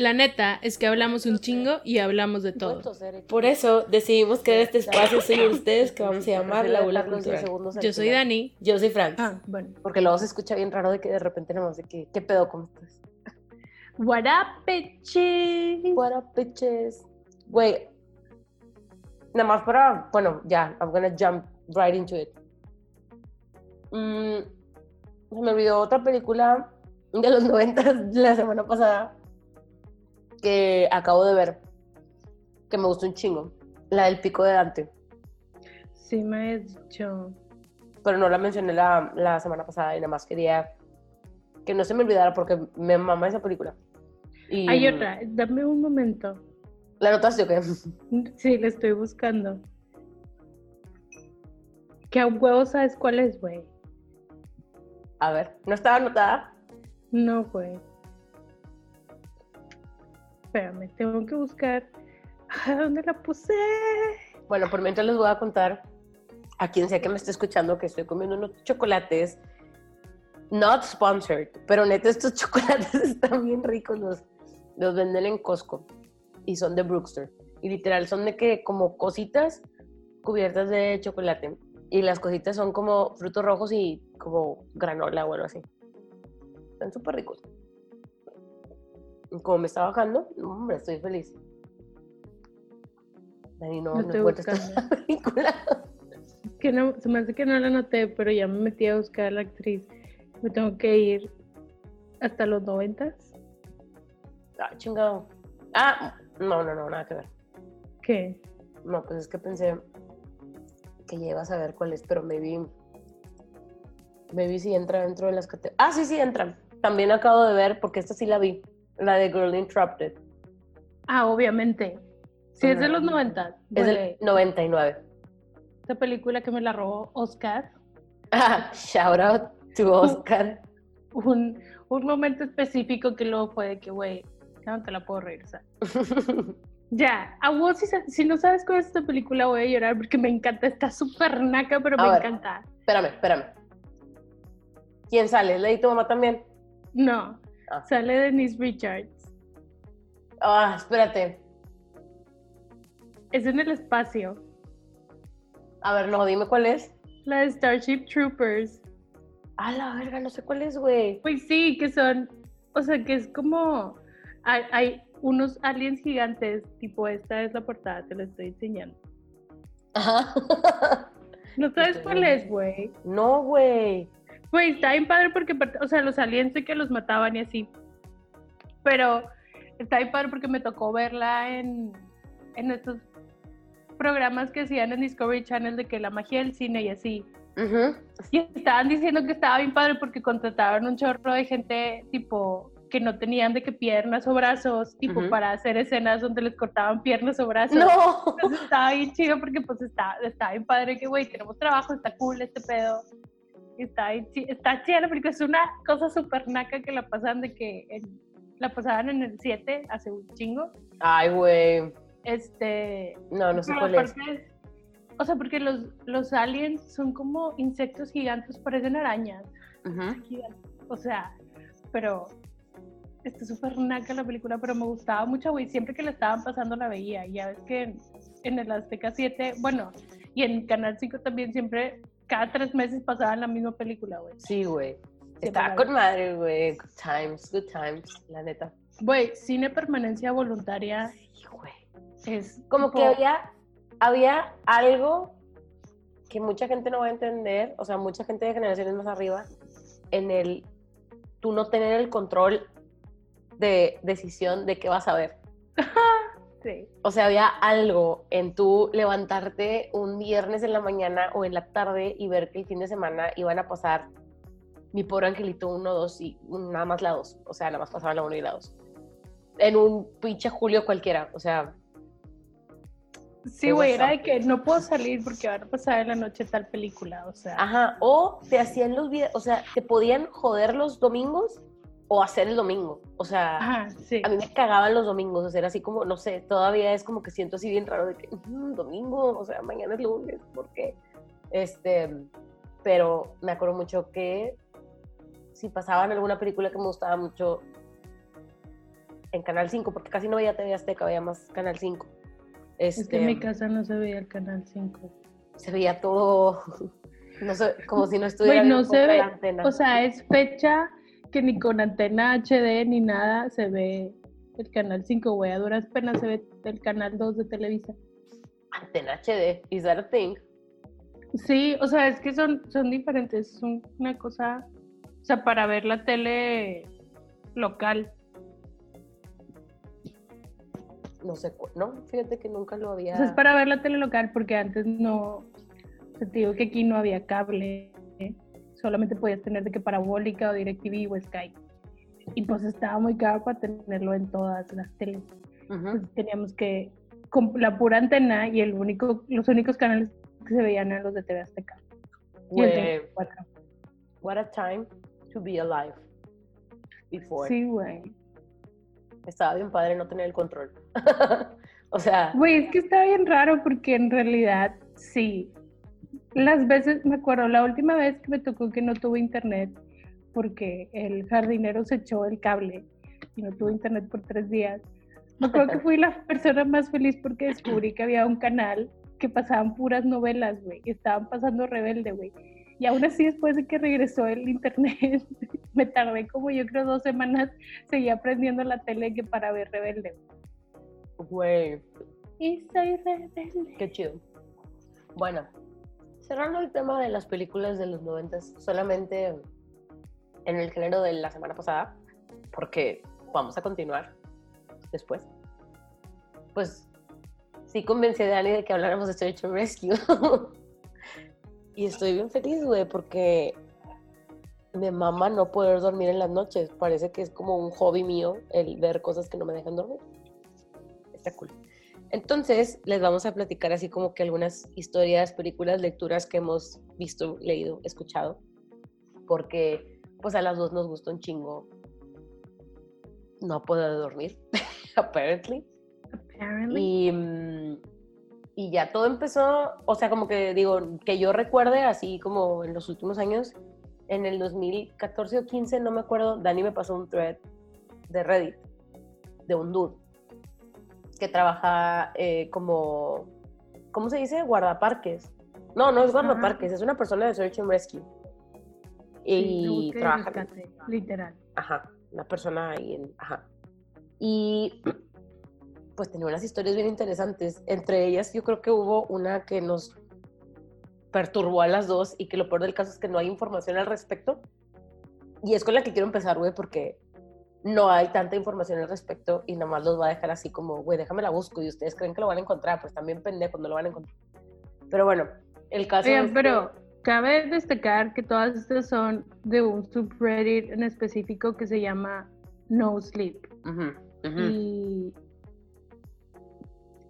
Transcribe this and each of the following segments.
La neta es que hablamos un chingo y hablamos de todo. Por eso decidimos que este espacio soy ustedes que vamos a llamar la Cultural. Yo soy Dani. Yo soy Fran. Ah, bueno. Porque luego se escucha bien raro de que de repente nomás de que, ¿qué pedo? ¿Cómo estás? What up, bitches? What up, bitches? Güey, nada más para, bueno, ya, I'm gonna jump right into it. Mm, se me olvidó otra película de los 90 la semana pasada que acabo de ver, que me gustó un chingo, la del pico de Dante, Sí, me has dicho. pero no la mencioné la, la semana pasada y nada más quería que no se me olvidara porque me mama esa película. Y, Hay otra, dame un momento. ¿La notaste o qué? Sí, la estoy buscando. ¿Qué a huevo sabes cuál es, güey? A ver, ¿no estaba anotada? No, güey. Espérame, tengo que buscar. ¿A dónde la puse? Bueno, por mientras les voy a contar a quien sea que me esté escuchando que estoy comiendo unos chocolates, not sponsored, pero neta estos chocolates están bien ricos, los, los venden en Costco y son de Brookster. Y literal son de que como cositas cubiertas de chocolate. Y las cositas son como frutos rojos y como granola o algo así. Están súper ricos. Como me está bajando, hombre, estoy feliz. Dani, no, no encuentro esta película. Que no, se me hace que no la noté, pero ya me metí a buscar a la actriz. Me tengo que ir hasta los noventas. Ah, chingado. Ah, no, no, no, nada que ver. ¿Qué? No, pues es que pensé que ya ibas a ver cuál es, pero maybe. Maybe si entra dentro de las categorías. Ah, sí, sí, entra. También acabo de ver, porque esta sí la vi. La de Girl Interrupted. Ah, obviamente. Si es de los noventas. Es del güey, 99. Esa película que me la robó Oscar. Ah, shout out to Oscar. Un, un momento específico que luego fue de que, güey, ya no te la puedo regresar. Ya, a vos si, si no sabes cuál es esta película voy a llorar porque me encanta. Está súper naca, pero A me ver. encanta. espérame, espérame. ¿Quién sale? ¿Es Lady tu mamá también? No, Ah. sale Denise Richards. Ah, espérate. Es en el espacio. A ver, no, dime cuál es. La de Starship Troopers. A la verga, no sé cuál es, güey. Pues sí, que son, o sea, que es como, hay, hay unos aliens gigantes, tipo esta es la portada, te la estoy enseñando. Ajá. ¿No sabes cuál es, güey? No, güey. Güey, está bien padre porque, o sea, los aliens sé que los mataban y así. Pero está bien padre porque me tocó verla en, en estos programas que hacían en Discovery Channel de que la magia del cine y así. Ujú. Y estaban diciendo que estaba bien padre porque contrataban un chorro de gente tipo que no tenían de que piernas o brazos, tipo para hacer escenas donde les cortaban piernas o brazos. No. Entonces estaba bien chido porque pues está, está bien padre que, güey, tenemos trabajo, está cool este pedo. Está, está chida la película, es una cosa súper naca que la pasan de que en- la pasaban en el 7 hace un chingo. Ay, güey. Este, No, no sé cuál es. O sea, porque los, los aliens son como insectos gigantes, parecen arañas. Gigantes. O sea, pero está súper naca la película, pero me gustaba mucho, güey. Siempre que la estaban pasando la veía. Y ya ves que en, en el Azteca 7, bueno, y en Canal 5 también siempre, cada tres meses pasaban la misma película, güey. Sí, güey. La con madre, güey. Good times, good times, la neta. Güey, cine permanencia voluntaria Sí, güey. es Como que había, había algo que mucha gente no va a entender, o sea, mucha gente de generaciones más arriba, en el tú no tener el control de decisión de qué vas a ver. Sí. O sea, había algo en tú levantarte un viernes en la mañana o en la tarde y ver que el fin de semana iban a pasar mi pobre angelito 1, 2 y nada más la 2. O sea, nada más pasaban la 1 y la 2. En un pinche julio cualquiera. O sea, Sí, güey, era de que no puedo salir porque van a pasar en la noche tal película, o sea. ajá. O te hacían los videos, o sea, te podían joder los domingos o hacer el domingo. O sea, Ajá, sí. a mí me cagaban los domingos. O sea, era así como, no sé, todavía es como que siento así bien raro de que "Mm, domingo, o sea, mañana es lunes, ¿por qué? Este, pero me acuerdo mucho que si pasaban alguna película que me gustaba mucho, en Canal 5, porque casi no veía TV Azteca, veía más Canal 5. Es que en mi Este, casa no se veía el canal 5. se veía todo, no sé, como si no estuviera Güey, no se ve, la antena. o sea, es fecha que ni con antena HD ni nada se ve el canal 5, güey. A duras penas se ve el canal 2 de Televisa. Antena HD, is that a thing? Sí, o sea, es que son, son diferentes. Son una cosa, o sea, para ver la tele local. No sé, no, fíjate que nunca lo había. O sea, es para ver la tele local porque antes no, o sea, te digo que aquí no había cable. ¿eh? Solamente podías tener de que parabólica o DirecTV o Sky. Y pues estaba muy caro para tenerlo en todas las teles. Pues teníamos que con la pura antena y el único los únicos canales que se veían eran los de TV Azteca y el Güey, 34. what a time to be alive. Before. Sí, güey. Estaba bien padre no tener el control. o sea, Güey, es que está bien raro porque en realidad sí. Las veces, me acuerdo, la última vez que me tocó que no tuve internet porque el jardinero se echó el cable y no tuve internet por tres días. Me acuerdo que fui la persona más feliz porque descubrí que había un canal que pasaban puras novelas, güey. y Estaban pasando Rebelde, güey. Y aún así, después de que regresó el internet, me tardé como yo creo dos semanas, seguía prendiendo la tele que para ver Rebelde. güey, Y soy rebelde. qué chido. Bueno, cerrando el tema de las películas de los noventas, solamente en el género de la semana pasada, porque vamos a continuar después. Pues sí convencí a Dani de que habláramos de Search and Rescue. y estoy bien feliz, güey, porque me mama no poder dormir en las noches. Parece que es como un hobby mío el ver cosas que no me dejan dormir. Está cool. Entonces, les vamos a platicar así como que algunas historias, películas, lecturas que hemos visto, leído, escuchado, porque pues a las dos nos gusta un chingo no poder dormir, apparently. Apparently. Y, mm, y ya todo empezó, o sea, como que digo, que yo recuerde, así como en los últimos años, en el 2014 o 15, no me acuerdo, Dani me pasó un thread de Reddit, de un dude, que trabaja eh, como, ¿cómo se dice? Guardaparques. No, no es guardaparques, es una persona de Search and Rescue. Sí, Y y trabaja, rescate, literal. Ajá, una persona ahí en. Ajá. Y pues tenía unas historias bien interesantes. Entre ellas, yo creo que hubo una que nos perturbó a las dos y que lo peor del caso es que no hay información al respecto. Y es con la que quiero empezar, güey, porque no hay tanta información al respecto y nada más los va a dejar así como, güey, déjame la busco y ustedes creen que lo van a encontrar, pues también pendejos no lo van a encontrar. Pero bueno, el caso Oigan, es pero cabe destacar que todas estas son de un subreddit en específico que se llama No Sleep. Y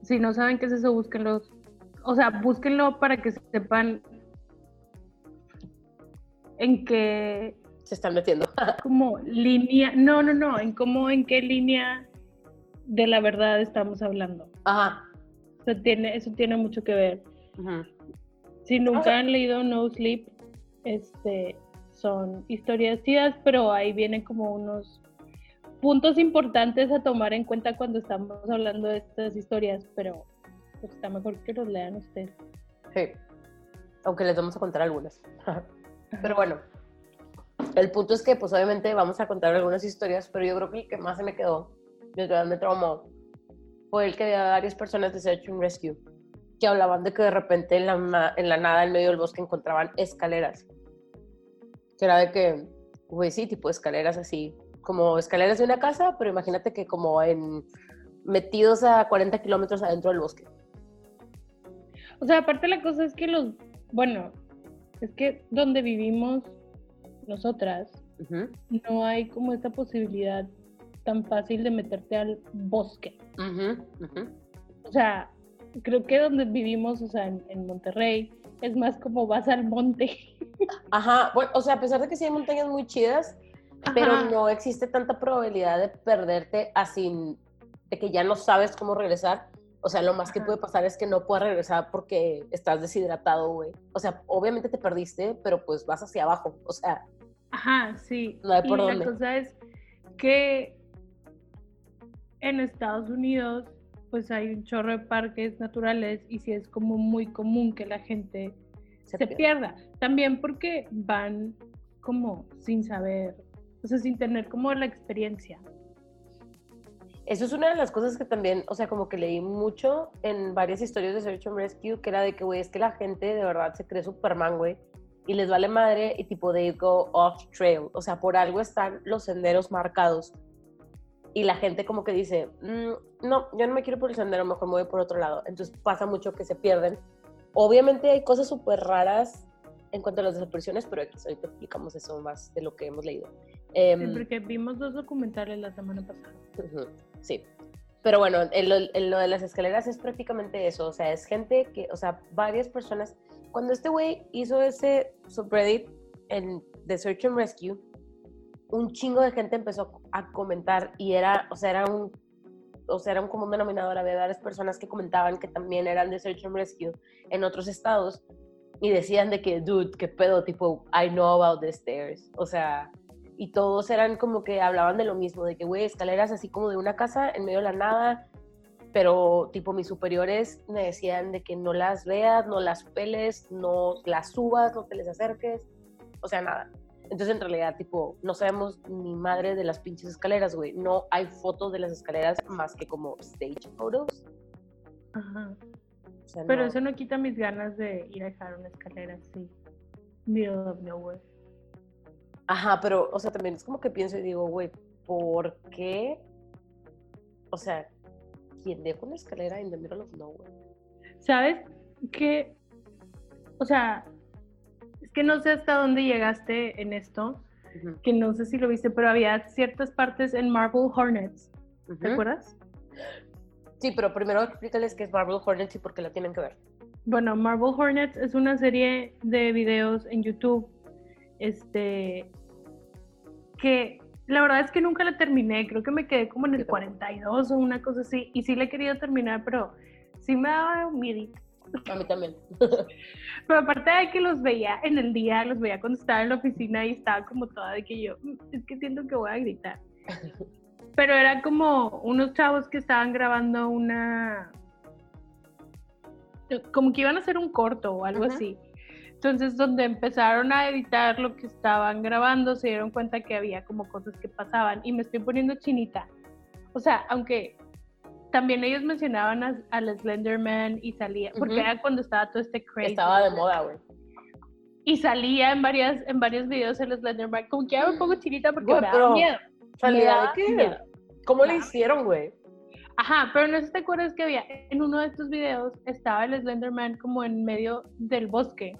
si no saben qué es eso, búsquenlo. O sea, búsquenlo para que sepan en qué Se están metiendo. como línea, no, no, no, en cómo, en qué línea de la verdad estamos hablando. Ajá. O sea, tiene, eso tiene mucho que ver. ujú. Si nunca han leído No Sleep, este, son historias chidas, pero ahí vienen como unos puntos importantes a tomar en cuenta cuando estamos hablando de estas historias, pero pues, está mejor que los lean ustedes. Sí. Aunque les vamos a contar algunas. Pero bueno, el punto es que pues obviamente vamos a contar algunas historias, pero yo creo que el que más se me quedó, el que más me traumó, fue el que había varias personas de Search and Rescue que hablaban de que de repente en la, en la nada, en medio del bosque, encontraban escaleras. Que era de que, güey, sí, tipo escaleras así, como escaleras de una casa, pero imagínate que como en metidos a 40 kilómetros adentro del bosque. O sea, aparte la cosa es que los, bueno, es que donde vivimos nosotras, no hay como esta posibilidad tan fácil de meterte al bosque. ujú, ujú. O sea, creo que donde vivimos, o sea, en, en Monterrey, es más como vas al monte. Ajá, bueno, o sea, a pesar de que sí hay montañas muy chidas, pero no existe tanta probabilidad de perderte así, de que ya no sabes cómo regresar. O sea, lo más que puede pasar es que no puedas regresar porque estás deshidratado, güey. O sea, obviamente te perdiste, pero pues vas hacia abajo. O sea, Ajá, sí. No hay por y dónde. la cosa es que en Estados Unidos, pues hay un chorro de parques naturales y sí es como muy común que la gente se, pierda. También porque van como sin saber, o sea, sin tener como la experiencia. Eso es una de las cosas que también, o sea, como que leí mucho en varias historias de Search and Rescue, que era de que, güey, es que la gente de verdad se cree Superman, güey, y les vale madre y tipo, they go off trail. O sea, por algo están los senderos marcados. Y la gente como que dice, "Mm, no, yo no me quiero por el sendero, mejor me voy por otro lado. Entonces pasa mucho que se pierden. Obviamente hay cosas súper raras en cuanto a las desapariciones, pero aquí ahorita explicamos eso más de lo que hemos leído. Em, Sí, porque vimos dos documentales la semana pasada. Ujú, Sí. Pero bueno, en lo, de las escaleras es prácticamente eso. O sea, es gente que, o sea, varias personas. Cuando este güey hizo ese subreddit en The Search and Rescue, un chingo de gente empezó a comentar y era, o sea, era un, o sea, era un común denominador. Había varias personas que comentaban que también eran de Search and Rescue en otros estados y decían de que, dude, qué pedo, tipo, I know about the stairs. O sea, y todos eran como que hablaban de lo mismo, de que, güey, escaleras así como de una casa en medio de la nada, pero tipo mis superiores me decían de que no las veas, no las peles, no las subas, no te les acerques, o sea, nada. Entonces, en realidad, tipo, no sabemos ni madre de las pinches escaleras, güey. No hay fotos de las escaleras más que como stage photos. Ajá. O sea, Pero no- eso no quita mis ganas de ir a dejar una escalera así. Middle of nowhere. Ajá, pero, o sea, también es como que pienso y digo, güey, ¿por qué? O sea, ¿quién deja una escalera in the middle of nowhere? ¿Sabes qué? O sea, es que no sé hasta dónde llegaste en esto, que no sé si lo viste, pero había ciertas partes en Marvel Hornets, ¿te ujú. acuerdas? Sí, pero primero explícales qué es Marvel Hornets y por qué la tienen que ver. Bueno, Marvel Hornets es una serie de videos en YouTube, este, que la verdad es que nunca la terminé, creo que me quedé como en el Yo tampoco. 42 o una cosa así, y sí la he querido terminar, pero sí me daba un miedito. A mí también. Pero aparte de que los veía en el día, los veía cuando estaba en la oficina y estaba como toda de que yo, "Mm, es que siento que voy a gritar. Pero era como unos chavos que estaban grabando una, como que iban a hacer un corto o algo así. Entonces, donde empezaron a editar lo que estaban grabando, se dieron cuenta que había como cosas que pasaban y me estoy poniendo chinita. O sea, aunque también ellos mencionaban a- al Slenderman y salía, porque era cuando estaba todo este crazy. Estaba de moda, güey. Y salía en varias en varios videos el Slenderman. Como que ya me pongo chinita porque Güey, me pero da miedo. ¿Salía daba de qué? miedo. ¿Cómo le hicieron, güey? Ajá, pero no sé si te acuerdas que había en uno de estos videos estaba el Slenderman como en medio del bosque,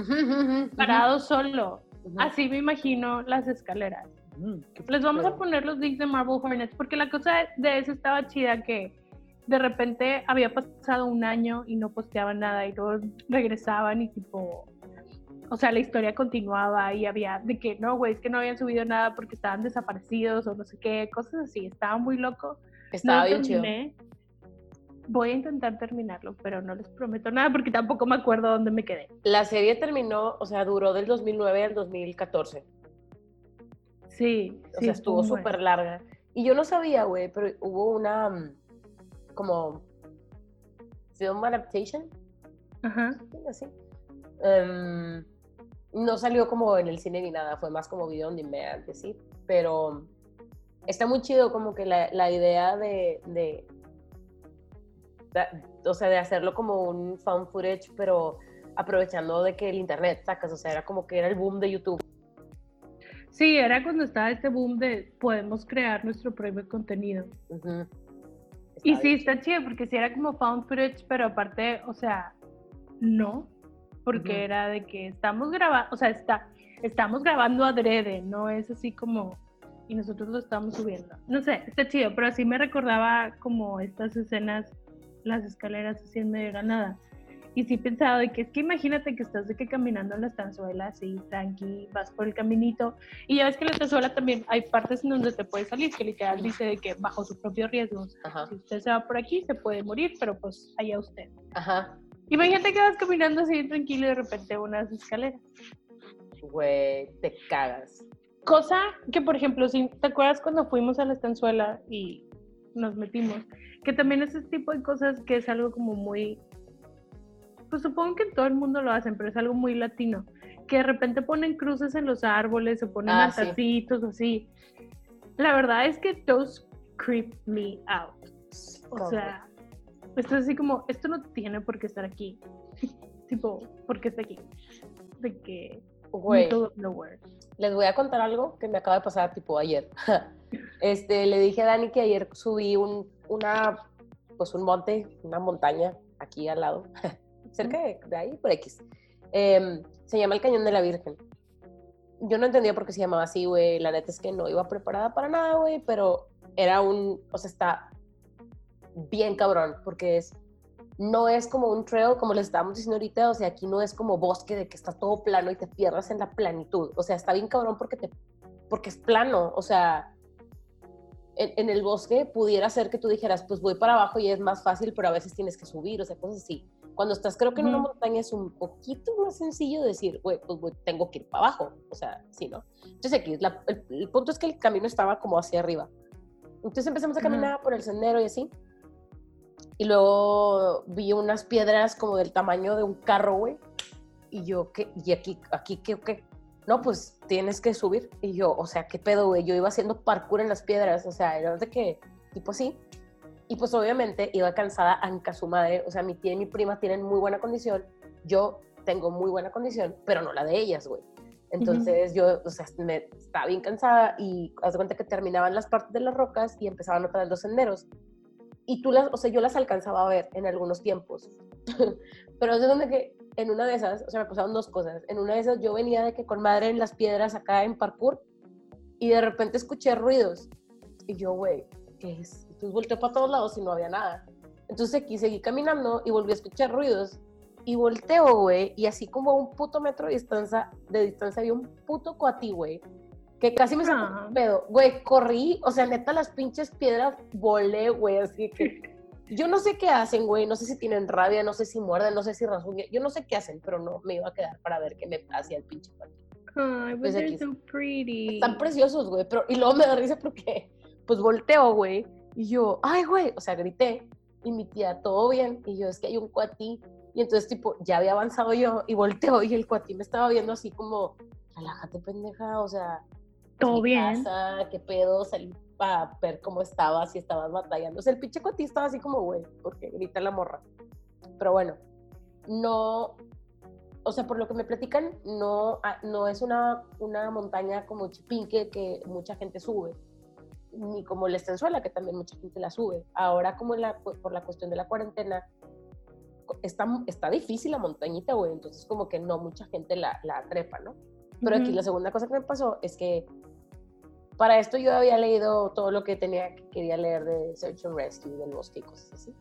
Ujú, parado solo. Así me imagino las escaleras. Mm, Les vamos a poner los links de Marvel Hornets porque la cosa de eso estaba chida que de repente había pasado un año y no posteaban nada y luego regresaban y tipo, o sea, la historia continuaba y había de que no, güey, es que no habían subido nada porque estaban desaparecidos o no sé qué, cosas así, estaba muy loco. Estaba no bien chido. Voy a intentar terminarlo, pero no les prometo nada porque tampoco me acuerdo dónde me quedé. La serie terminó, o sea, duró del 2009 al 2014. Sí, O sí, sea, estuvo súper larga. Y yo no sabía, güey, pero hubo una mm, como film adaptation, Ajá. así. Em, no salió como en el cine ni nada, fue más como video on demand, sí. Pero está muy chido como que la, la idea de, o sea, de hacerlo como un found footage, pero aprovechando de que el internet sacas, o sea, era como que era el boom de YouTube. Sí, era cuando estaba este boom de podemos crear nuestro propio contenido. Y sí, está chido porque sí era como found footage, pero aparte, o sea, no, porque era de que estamos grabando, o sea, está, estamos grabando adrede, no es así como, y nosotros lo estamos subiendo. No sé, está chido, pero sí me recordaba como estas escenas, las escaleras así en medio de la nada. Y sí pensaba de que es que imagínate que estás de que caminando en la estanzuela así, tranqui, vas por el caminito. Y ya ves que en la estanzuela también hay partes en donde te puedes salir, que literal dice de que bajo su propio riesgo. Ajá. si usted se va por aquí, se puede morir, pero pues allá usted. Ajá. Imagínate que vas caminando así tranquilo y de repente unas escaleras. Güey, te cagas. Cosa que, por ejemplo, si te acuerdas cuando fuimos a la estanzuela y nos metimos. Que también es ese tipo de cosas que es algo como muy, pues supongo que todo el mundo lo hacen, pero es algo muy latino. Que de repente ponen cruces en los árboles, o ponen Ah, sí. altarcitos, así. La verdad es que those creep me out. O sea, esto es así como, esto no tiene por qué estar aquí. tipo, ¿por qué está aquí? De que Güey, nowhere. Les voy a contar algo que me acaba de pasar tipo ayer. Este, le dije a Dani que ayer subí un, una, pues un monte, una montaña aquí al lado, cerca de, de ahí, por X. Em, se llama el Cañón de la Virgen. Yo no entendía por qué se llamaba así, güey. La neta es que no iba preparada para nada, güey, pero era un, o sea, está bien cabrón, porque es, no es como un trail, como les estábamos diciendo ahorita, o sea, aquí no es como bosque de que está todo plano y te pierdas en la planitud. O sea, está bien cabrón porque te, porque es plano, o sea, en, en el bosque pudiera ser que tú dijeras, pues voy para abajo y es más fácil, pero a veces tienes que subir, o sea, cosas así. Cuando estás, creo que en una montaña es un poquito más sencillo decir, güey, pues tengo que ir para abajo, o sea, sí, ¿no? Entonces aquí, la- el, el punto es que el camino estaba como hacia arriba. Entonces empezamos a caminar por el sendero y así. Y luego vi unas piedras como del tamaño de un carro, güey. Y yo, ¿qué? ¿Y aquí, aquí qué, qué? No, pues tienes que subir. Y yo, o sea, ¿qué pedo, güey? Yo iba haciendo parkour en las piedras, o sea, era de que, tipo así. Y pues obviamente iba cansada, anca su madre. O sea, mi tía y mi prima tienen muy buena condición. Yo tengo muy buena condición, pero no la de ellas, güey. Entonces yo, o sea, me estaba bien cansada y haz de cuenta que terminaban las partes de las rocas y empezaban otra vez los senderos. Y tú las, o sea, yo las alcanzaba a ver en algunos tiempos. pero haz de cuenta que en una de esas, o sea, me pasaron dos cosas. En una de esas yo venía de que con madre en las piedras acá en parkour y de repente escuché ruidos. Y yo, güey, ¿qué es? Entonces volteé para todos lados y no había nada. Entonces aquí seguí caminando y volví a escuchar ruidos. Y volteo, güey, y así como a un puto metro de distancia, de distancia había un puto coatí, güey, que casi me sacó un pedo. Güey, corrí, o sea, neta, las pinches piedras volé, güey, así que... Yo no sé qué hacen, güey, no sé si tienen rabia, no sé si muerden, no sé si rasguñan, yo no sé qué hacen, pero no me iba a quedar para ver qué me hacía el pinche coatí. Ay, Pues they're so pretty. Están preciosos, güey, pero y luego me da risa porque pues volteo, güey, y yo, ay, güey, o sea, grité y mi tía, todo bien, y yo, es que hay un cuatí, y entonces tipo, ya había avanzado yo y volteo y el cuatí me estaba viendo así como, relájate, pendeja, o sea, Todo bien. casa, qué pedo, salí para ver cómo estabas, si estabas batallando, o sea, el pinche cuatí estaba así como, güey, porque grita la morra, pero bueno, no, o sea, por lo que me platican, no, ah, no es una, una montaña como Chipinque que mucha gente sube, ni como la Estenzuela, que también mucha gente la sube. Ahora, como la, por la cuestión de la cuarentena, está, está difícil la montañita, güey, entonces como que no mucha gente la, la trepa, ¿no? Pero aquí Ujú. la segunda cosa que me pasó es que para esto yo había leído todo lo que tenía que quería leer de Search and Rescue, del bosque y cosas así.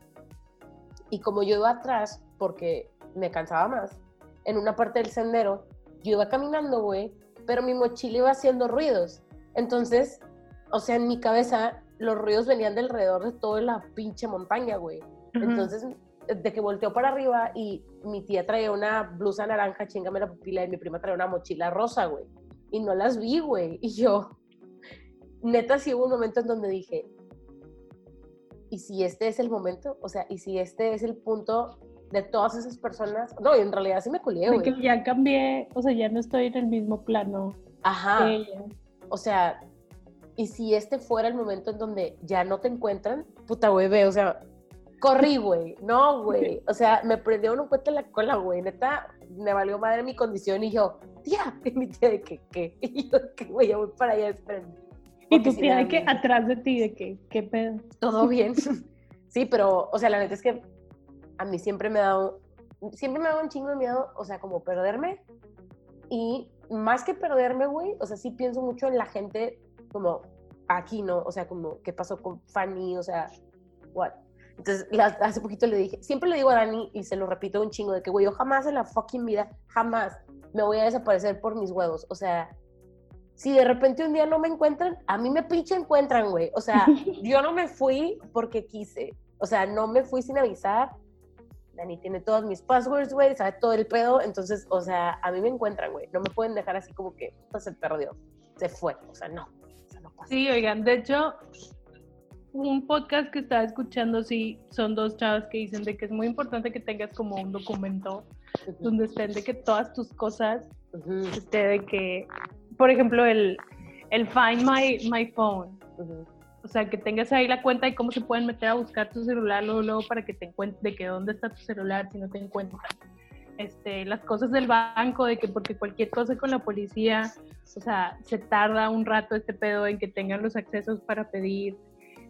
Y como yo iba atrás, porque me cansaba más, en una parte del sendero, yo iba caminando, güey, pero mi mochila iba haciendo ruidos. Entonces, o sea, en mi cabeza, los ruidos venían de alrededor de toda la pinche montaña, güey. Entonces, de que volteó para arriba y mi tía traía una blusa naranja, chingame la pupila, y mi prima traía una mochila rosa, güey. Y no las vi, güey. Y yo, neta, sí hubo un momento en donde dije, ¿y si este es el momento? O sea, ¿y si este es el punto de todas esas personas? No, y en realidad sí me culié, güey. que ya cambié, o sea, ya no estoy en el mismo plano Ajá. que ella. O sea, y si este fuera el momento en donde ya no te encuentran, puta, güey, ve, o sea, corrí, güey, no, güey. O sea, me prendieron un cuento en la cola, güey, neta, me valió madre mi condición y yo, tía, y mi tía de que, ¿qué? Y yo, que güey, ya voy para allá, espérenme. Y tu tía de que atrás de ti, de que, ¿qué pedo? todo bien. Sí, pero, o sea, la neta es que a mí siempre me ha dado, siempre me ha dado un chingo de miedo, o sea, como perderme. Y más que perderme, güey, o sea, sí pienso mucho en la gente como aquí, ¿no? O sea, como, ¿qué pasó con Fanny? O sea, what? Entonces, la- hace poquito le dije, siempre le digo a Dani, y se lo repito un chingo, de que, güey, yo jamás en la fucking vida, jamás me voy a desaparecer por mis huevos. O sea, si de repente un día no me encuentran, a mí me pinche encuentran, güey. O sea, yo no me fui porque quise. O sea, no me fui sin avisar. Dani tiene todos mis passwords, güey, sabe todo el pedo. Entonces, o sea, a mí me encuentran, güey. No me pueden dejar así como que puta, se perdió. Se fue. O sea, no. O sea, no pasa. Sí, oigan, de hecho, un podcast que estaba escuchando, sí, son dos chavas que dicen de que es muy importante que tengas como un documento donde estén de que todas tus cosas, esté de que, por ejemplo, el, el Find My, my Phone, ujú. o sea, que tengas ahí la cuenta y cómo se pueden meter a buscar tu celular luego, luego para que te encuentres, de que dónde está tu celular si no te encuentran. Este, las cosas del banco, de que porque cualquier cosa con la policía, o sea, se tarda un rato este pedo en que tengan los accesos para pedir,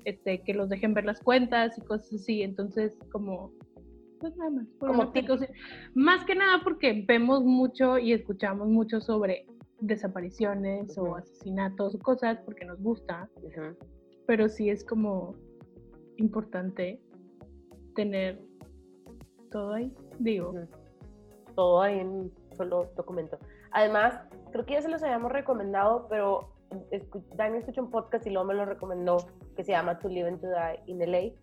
este, que los dejen ver las cuentas y cosas así. Entonces, como, pues nada más. por Como. Más que nada porque vemos mucho y escuchamos mucho sobre desapariciones Ujú. o asesinatos o cosas porque nos gusta, pero sí es como importante tener todo ahí, digo. Todo ahí en solo documento. Además, creo que ya se los habíamos recomendado, pero escu- Dani escuchó un podcast y luego me lo recomendó que se llama To Live and to Die in LA,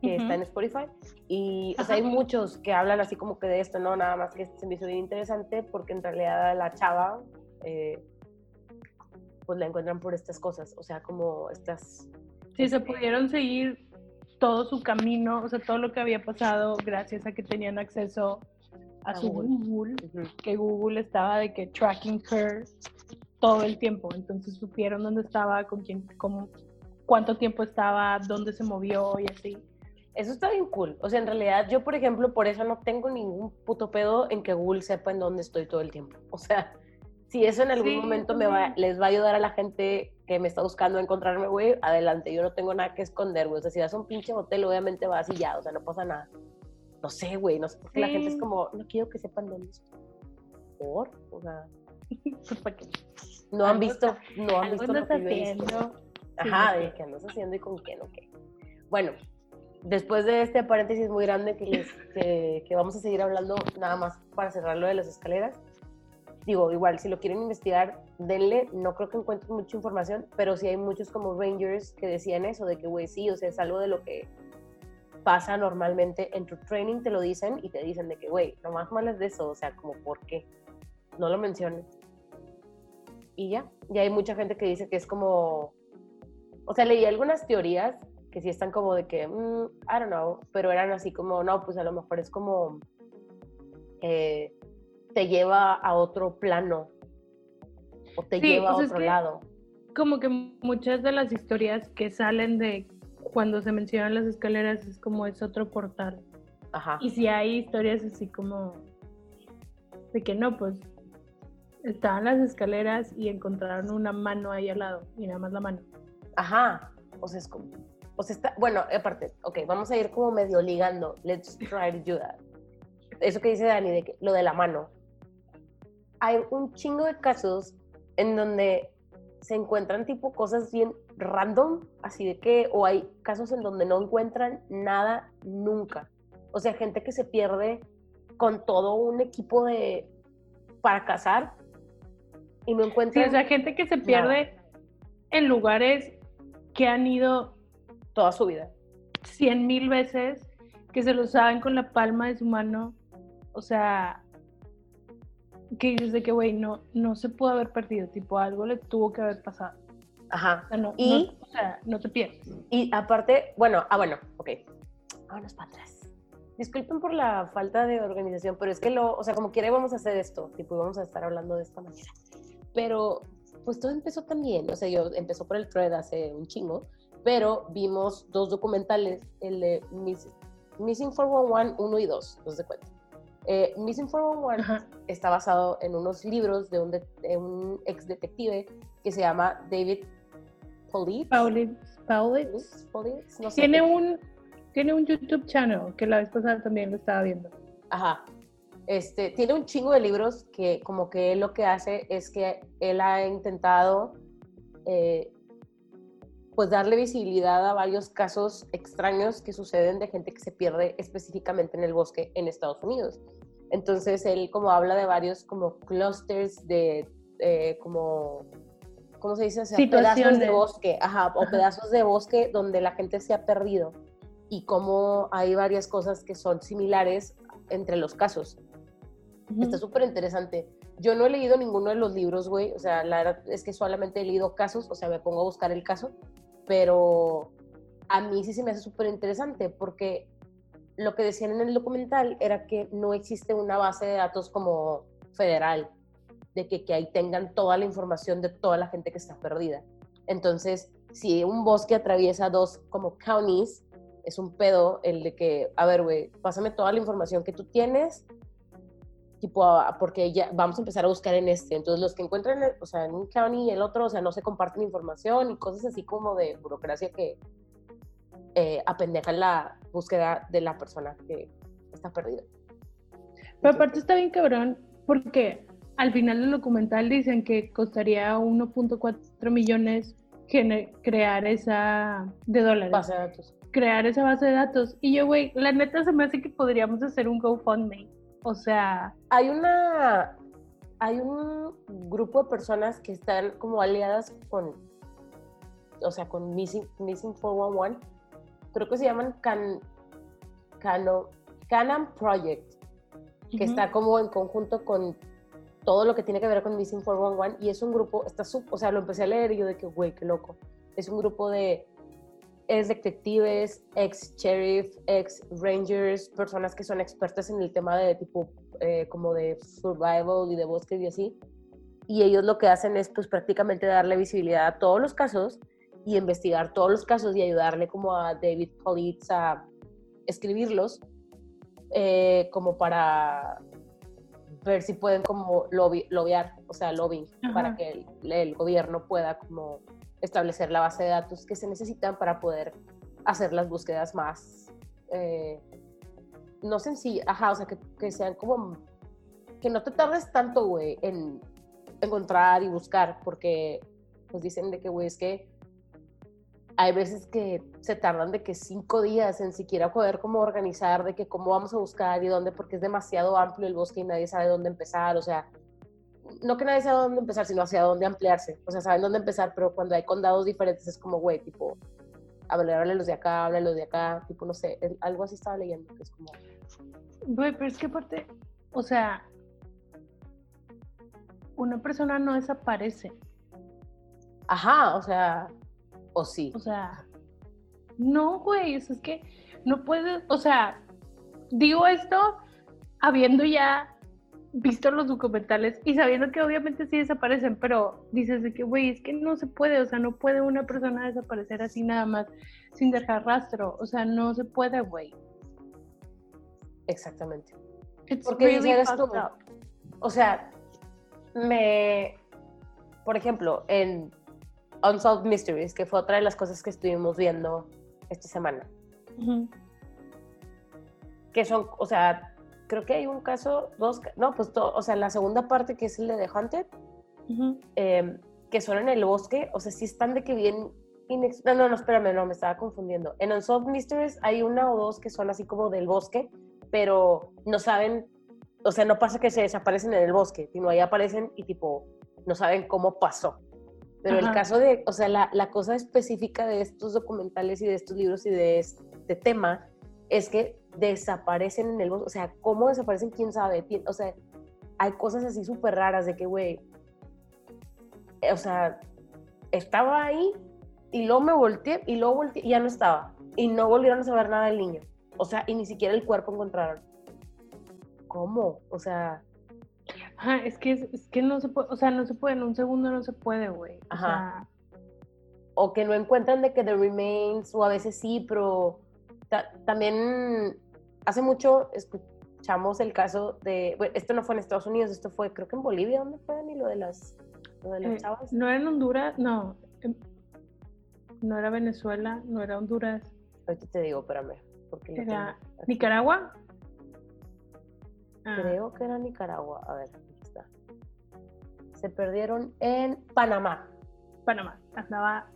que está Ujú. en Spotify. Y o sea, hay muchos que hablan así como que de esto, ¿no? Nada más que se me hizo bien interesante porque en realidad la chava, eh, pues la encuentran por estas cosas, o sea, como estas... Sí, se pudieron seguir todo su camino, o sea, todo lo que había pasado gracias a que tenían acceso a, A su Google. Que Google estaba de que tracking her todo el tiempo, entonces supieron dónde estaba, con quién, cómo, cuánto tiempo estaba, dónde se movió y así. Eso está bien cool. O sea, en realidad yo, por ejemplo, por eso no tengo ningún puto pedo en que Google sepa en dónde estoy todo el tiempo. O sea, si eso en algún Sí, momento me va, les va a ayudar a la gente que me está buscando encontrarme, güey, adelante. Yo no tengo nada que esconder, güey. O sea, si vas a un pinche hotel, obviamente vas y ya, o sea, no pasa nada. No sé, güey, no sé por qué la gente es como, no quiero que sepan dónde estoy. ¿Por? O sea, no han visto, no han visto lo que yo he visto. haciendo. Ajá, de qué andas haciendo y con quién o qué. Bueno, después de este paréntesis muy grande que, les, que, que vamos a seguir hablando, nada más para cerrar lo de las escaleras. Digo, igual, si lo quieren investigar, denle. No creo que encuentren mucha información, pero sí hay muchos como Rangers que decían eso, de que, güey, sí, o sea, es algo de lo que pasa normalmente en tu training, te lo dicen y te dicen de que, güey, no hables de eso, o sea, como, ¿por qué? No lo menciones. Y ya, y hay mucha gente que dice que es como, o sea, leí algunas teorías que sí están como de que, mm, I don't know, pero eran así como, no, pues a lo mejor es como, eh, te lleva a otro plano o te Sí, lleva a sea, es otro lado. como que muchas de las historias que salen de cuando se mencionan las escaleras es como es otro portal. Ajá. Y si hay historias así como de que no, pues estaban las escaleras y encontraron una mano ahí al lado y nada más la mano. Ajá. O sea, es como, o sea, está, bueno, aparte, ok, vamos a ir como medio ligando. Let's try to do that. Eso que dice Dani, de que, lo de la mano. Hay un chingo de casos en donde se encuentran tipo cosas bien random, así de que, o hay casos en donde no encuentran nada nunca. O sea, gente que se pierde con todo un equipo de para cazar y no Sí, encuentran o sea, gente que se pierde en lugares que han ido toda su vida. cien mil veces, que se lo saben con la palma de su mano. O sea, que dices de que, güey, no, no se pudo haber perdido, tipo, algo le tuvo que haber pasado. Ajá. O sea, no, Y- no- o sea, no te pierdes. Y aparte, bueno, ah, bueno, ok. Vámonos para atrás. Disculpen por la falta de organización, pero es que lo, o sea, como quiera vamos a hacer esto, tipo, vamos a estar hablando de esta manera. Pero, pues todo empezó también, o sea, yo empezó por el thread hace un chingo, pero vimos dos documentales, el de Miss- Missing 411 1 y 2, no se cuenta. Eh, Missing 411 Ajá. está basado en unos libros de un, de- de un ex detective que se llama David. Paulitz, Paulitz. Politz, Politz, no sé Tiene qué. un, tiene un YouTube channel que la vez pasada también lo estaba viendo. Ajá. Este, tiene un chingo de libros que como que él lo que hace es que él ha intentado eh, pues darle visibilidad a varios casos extraños que suceden de gente que se pierde específicamente en el bosque en Estados Unidos. Entonces él como habla de varios como clusters de eh, como ¿cómo se dice? O sea, pedazos de bosque, ajá, o pedazos de bosque donde la gente se ha perdido y cómo hay varias cosas que son similares entre los casos. Está súper interesante. Yo no he leído ninguno de los libros, güey. O sea, la verdad es que solamente he leído casos, o sea, me pongo a buscar el caso, pero a mí sí se me hace súper interesante porque lo que decían en el documental era que no existe una base de datos como federal, de que, que ahí tengan toda la información de toda la gente que está perdida. Entonces, si un bosque atraviesa dos como counties, es un pedo el de que, a ver, güey, pásame toda la información que tú tienes, tipo, porque ya vamos a empezar a buscar en este. Entonces, los que encuentran, o sea, en un county y el otro, o sea, no se comparten información y cosas así como de burocracia que eh, apendejan la búsqueda de la persona que está perdida. Pero aparte está bien cabrón, porque al final del documental dicen que costaría 1.4 millones crear esa de dólares. Base de datos. Crear esa base de datos. Y yo, güey, la neta se me hace que podríamos hacer un GoFundMe. O sea. Hay una. Hay un grupo de personas que están como aliadas con. O sea, con Missing, Missing 411. Creo que se llaman Can, Cano, Canon Project. Que está como en conjunto con todo lo que tiene que ver con Missing 411 y es un grupo, está sub, o sea, lo empecé a leer y yo de que, güey, qué loco. Es un grupo de ex detectives, ex sheriff, ex rangers, personas que son expertas en el tema de tipo eh, como de survival y de bosques y así. Y ellos lo que hacen es pues prácticamente darle visibilidad a todos los casos y investigar todos los casos y ayudarle como a David Politz a escribirlos eh, como para ver si pueden como lobby, lobbyar, o sea, lobbying, para que el, gobierno pueda como establecer la base de datos que se necesitan para poder hacer las búsquedas más, eh, no sencillas, ajá, o sea, que, que, sean como, que no te tardes tanto, güey, en encontrar y buscar, porque pues dicen de que, güey, es que hay veces que se tardan de que cinco días en siquiera poder como organizar de que cómo vamos a buscar y dónde, porque es demasiado amplio el bosque y nadie sabe dónde empezar, o sea, no que nadie sabe dónde empezar, sino hacia dónde ampliarse, o sea, saben dónde empezar, pero cuando hay condados diferentes es como, güey, tipo, háblale los de acá, háblale los de acá, tipo, no sé, algo así estaba leyendo, que es como... Güey, pero es que aparte, o sea, una persona no desaparece. Ajá, o sea, ¿O sí? O sea, no, güey, es que no puedes, o sea, digo esto habiendo ya visto los documentales y sabiendo que obviamente sí desaparecen, pero dices de que, güey, es que no se puede, o sea, no puede una persona desaparecer así nada más sin dejar rastro, o sea, no se puede, güey. Exactamente. Porque really o sea, me, por ejemplo, en Unsolved Mysteries, que fue otra de las cosas que estuvimos viendo esta semana. Que son, o sea, creo que hay un caso, dos, no, pues, o sea, la segunda parte que es el de The Hunted, em, que son en el bosque, o sea, sí están de que bien, no, no, no, espérame, no, me estaba confundiendo. En Unsolved Mysteries hay una o dos que son así como del bosque, pero no saben, o sea, no pasa que se desaparecen en el bosque, sino ahí aparecen y tipo, no saben cómo pasó. Pero el caso de, o sea, la, la, cosa específica de estos documentales y de estos libros y de este tema es que desaparecen en el bosque. O sea, ¿cómo desaparecen? ¿Quién sabe? O sea, hay cosas así súper raras de que, güey, o sea, estaba ahí y luego me volteé y luego volteé y ya no estaba. Y no volvieron a saber nada del niño. O sea, y ni siquiera el cuerpo encontraron. ¿Cómo? O sea, Ajá, es que, es, que no se puede, o sea, no se puede, en un segundo no se puede, güey. Ajá. O, que no encuentran de que The Remains, o a veces sí, pero también hace mucho escuchamos el caso de, bueno, esto no fue en Estados Unidos, esto fue creo que en Bolivia, ¿dónde fue, ni lo de las, lo de las eh, chavas? No era en Honduras, no. No era Venezuela, no era Honduras. Ahorita te digo, espérame. Porque ¿Era Nicaragua? Ah. Creo que era Nicaragua. A ver se perdieron en Panamá. Panamá, andaba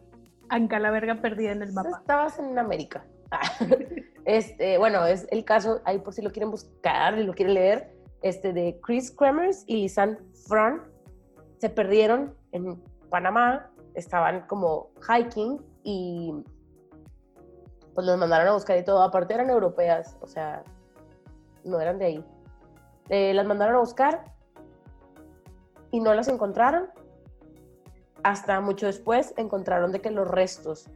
Anca la verga perdida en el mapa. Estabas en América. este, bueno, es el caso, ahí por si lo quieren buscar y lo quieren leer, este, de Chris Kremers y Lisanne Fran se perdieron en Panamá, estaban como hiking y pues los mandaron a buscar y todo. Aparte eran europeas, o sea, no eran de ahí. Eh, las mandaron a buscar y no las encontraron. Hasta mucho después encontraron de que los restos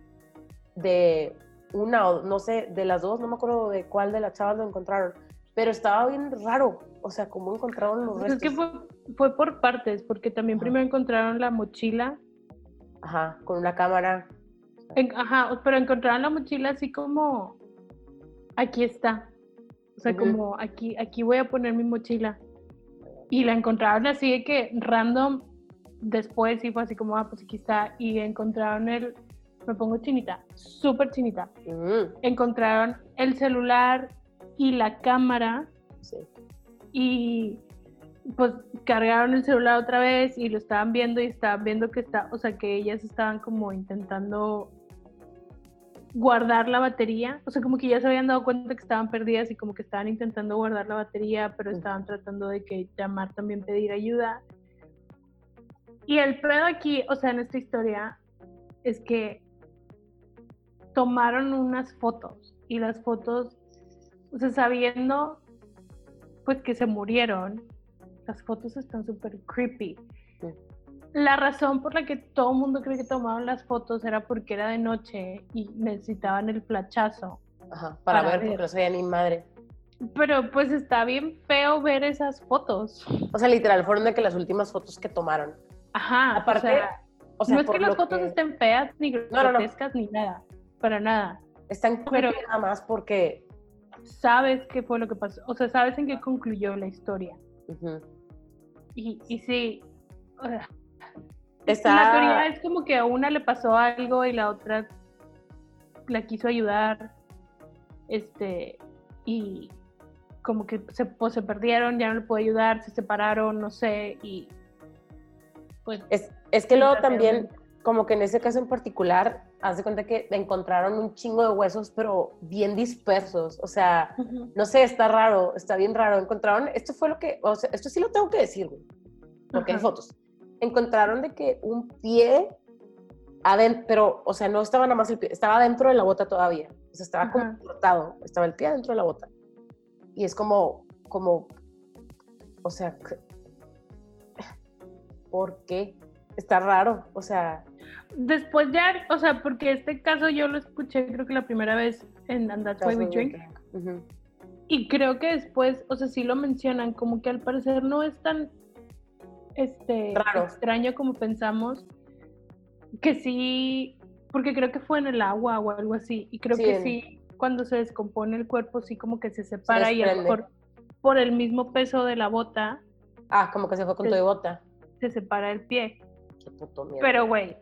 de una o no sé, de las dos, no me acuerdo de cuál de las chavas lo encontraron, pero estaba bien raro, o sea, cómo encontraron los Pues restos. es que fue, fue por partes, porque también Ajá. primero encontraron la mochila. Ajá, con una cámara. en- ajá, pero encontraron la mochila así como, aquí está. O sea, como aquí, aquí voy a poner mi mochila. Y la encontraron así de que random después y fue así como, ah, pues aquí está. Y encontraron el, me pongo chinita, súper chinita. Mm, Encontraron el celular y la cámara sí. y pues cargaron el celular otra vez y lo estaban viendo y estaban viendo que está, o sea, que ellas estaban como intentando guardar la batería, o sea, como que ya se habían dado cuenta que estaban perdidas y como que estaban intentando guardar la batería, pero estaban tratando de que llamar también pedir ayuda. Y el pedo aquí, o sea, en esta historia es que tomaron unas fotos y las fotos, o sea, sabiendo pues que se murieron, las fotos están súper creepy. La razón por la que todo el mundo cree que tomaron las fotos era porque era de noche y necesitaban el flachazo. Ajá, para, Para ver, ver. porque no sabía ni madre. Pero pues está bien feo ver esas fotos. O sea, literal, fueron de que las últimas fotos que tomaron. Ajá, Aparte, o sea, O sea, no es que las fotos que estén feas ni no, no. grotescas ni nada, para nada. están pero- nada más porque Sabes qué fue lo que pasó, o sea, sabes en qué concluyó la historia. ujú, Y, y sí, o sea, Está- la teoría es como que a una le pasó algo y la otra la quiso ayudar, este, y como que se, pues, se perdieron, ya no le pudo ayudar, se separaron, no sé, y pues... es, es que luego también, como que en ese caso en particular, haz de cuenta que encontraron un chingo de huesos, pero bien dispersos. O sea, no sé, está raro, está bien raro. Encontraron, esto fue lo que, o sea, esto sí lo tengo que decir, güey, porque hay Ajá. fotos. Encontraron de que un pie adentro, pero, o sea, no estaba nada más el pie, estaba dentro de la bota todavía. O sea, estaba como cortado, estaba el pie dentro de la bota. Y es como, como, o sea, ¿por qué? Está raro, o sea, Después ya, o sea, porque este caso yo lo escuché creo que la primera vez en And That's Why We Drink. Y creo que después, o sea, sí lo mencionan, como que al parecer no es tan este, Raro. extraño como pensamos. Que sí, porque creo que fue en el agua o algo así. Y creo Sí, que sí, cuando se descompone el cuerpo, sí como que se separa y a lo mejor por el mismo peso de la bota Ah, como que se fue con todo y bota. se separa el pie. Qué puto. Pero, güey,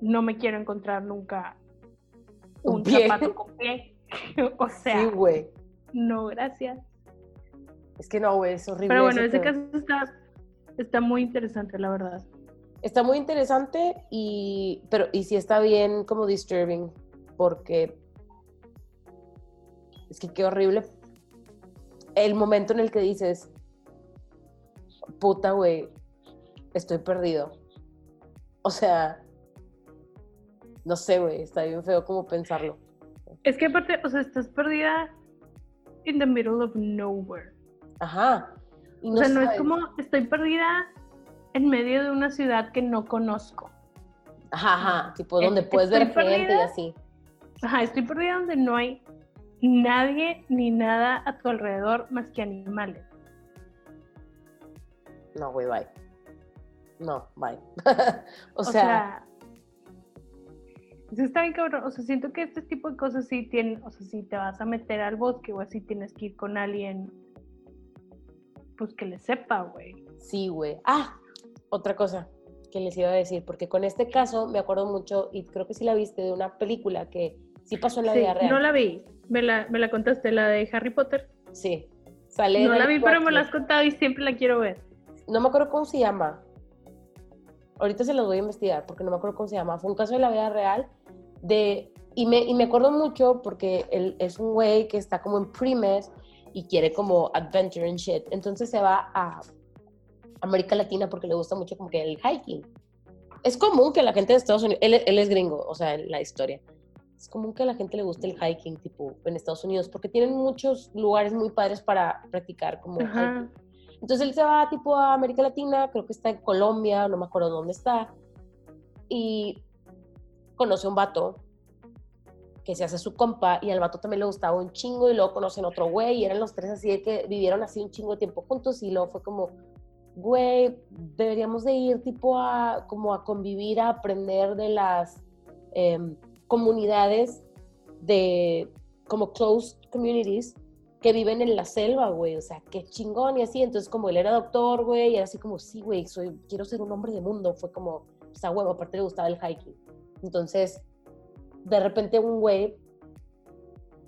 no me quiero encontrar nunca Un un pie. zapato con pie. o sea, sí, güey. no, gracias. Es que no, güey, es horrible. Pero bueno, ese pedo. caso está, está muy interesante, la verdad. Está muy interesante y, pero, y sí está bien como disturbing, porque es que qué horrible el momento en el que dices, puta, güey, estoy perdido. O sea, no sé, güey, está bien feo como pensarlo. Es que aparte, o sea, estás perdida in the middle of nowhere. Ajá. Y o sea, no es como estoy perdida en medio de una ciudad que no conozco. Ajá, ajá, tipo donde puedes ver estoy gente y perdida. así. Ajá, estoy perdida donde no hay nadie ni nada a tu alrededor más que animales. No, güey, bye. No, bye. o, O sea, sea, eso está bien cabrón. O sea, siento que este tipo de cosas sí tienen, o sea, si te vas a meter al bosque o así tienes que ir con alguien, pues que le sepa, güey. sí, güey. Ah, otra cosa que les iba a decir, porque con este caso me acuerdo mucho, y creo que sí la viste, de una película que sí pasó en la Sí, vida real. no la vi. Me la, me la contaste, la de Harry Potter. Sí. Sale No la vi, pero me la has contado y siempre la quiero ver. No me acuerdo cómo se llama. Ahorita se los voy a investigar porque no me acuerdo cómo se llama. Fue un caso de la vida real de... Y me, y me acuerdo mucho porque él es un güey que está como en primes y quiere como adventure and shit. Entonces se va a América Latina porque le gusta mucho como que el hiking. Es común que la gente de Estados Unidos, él, él es gringo, o sea, en la historia. Es común que a la gente le guste el hiking, tipo, en Estados Unidos, porque tienen muchos lugares muy padres para practicar como Ajá. hiking. Entonces él se va tipo a América Latina, creo que está en Colombia, no me acuerdo dónde está, y conoce a un vato que se hace su compa y al vato también le gustaba un chingo y luego conocen otro güey y eran los tres así de que vivieron así un chingo de tiempo juntos y luego fue como, güey, deberíamos de ir tipo a como a convivir, a aprender de las em, comunidades de como closed communities que viven en la selva, güey, o sea, qué chingón y así, entonces como él era doctor, güey, y era así como, sí, güey, soy, quiero ser un hombre de mundo, fue como, o sea, huevo, aparte le gustaba el hiking. Entonces, de repente un güey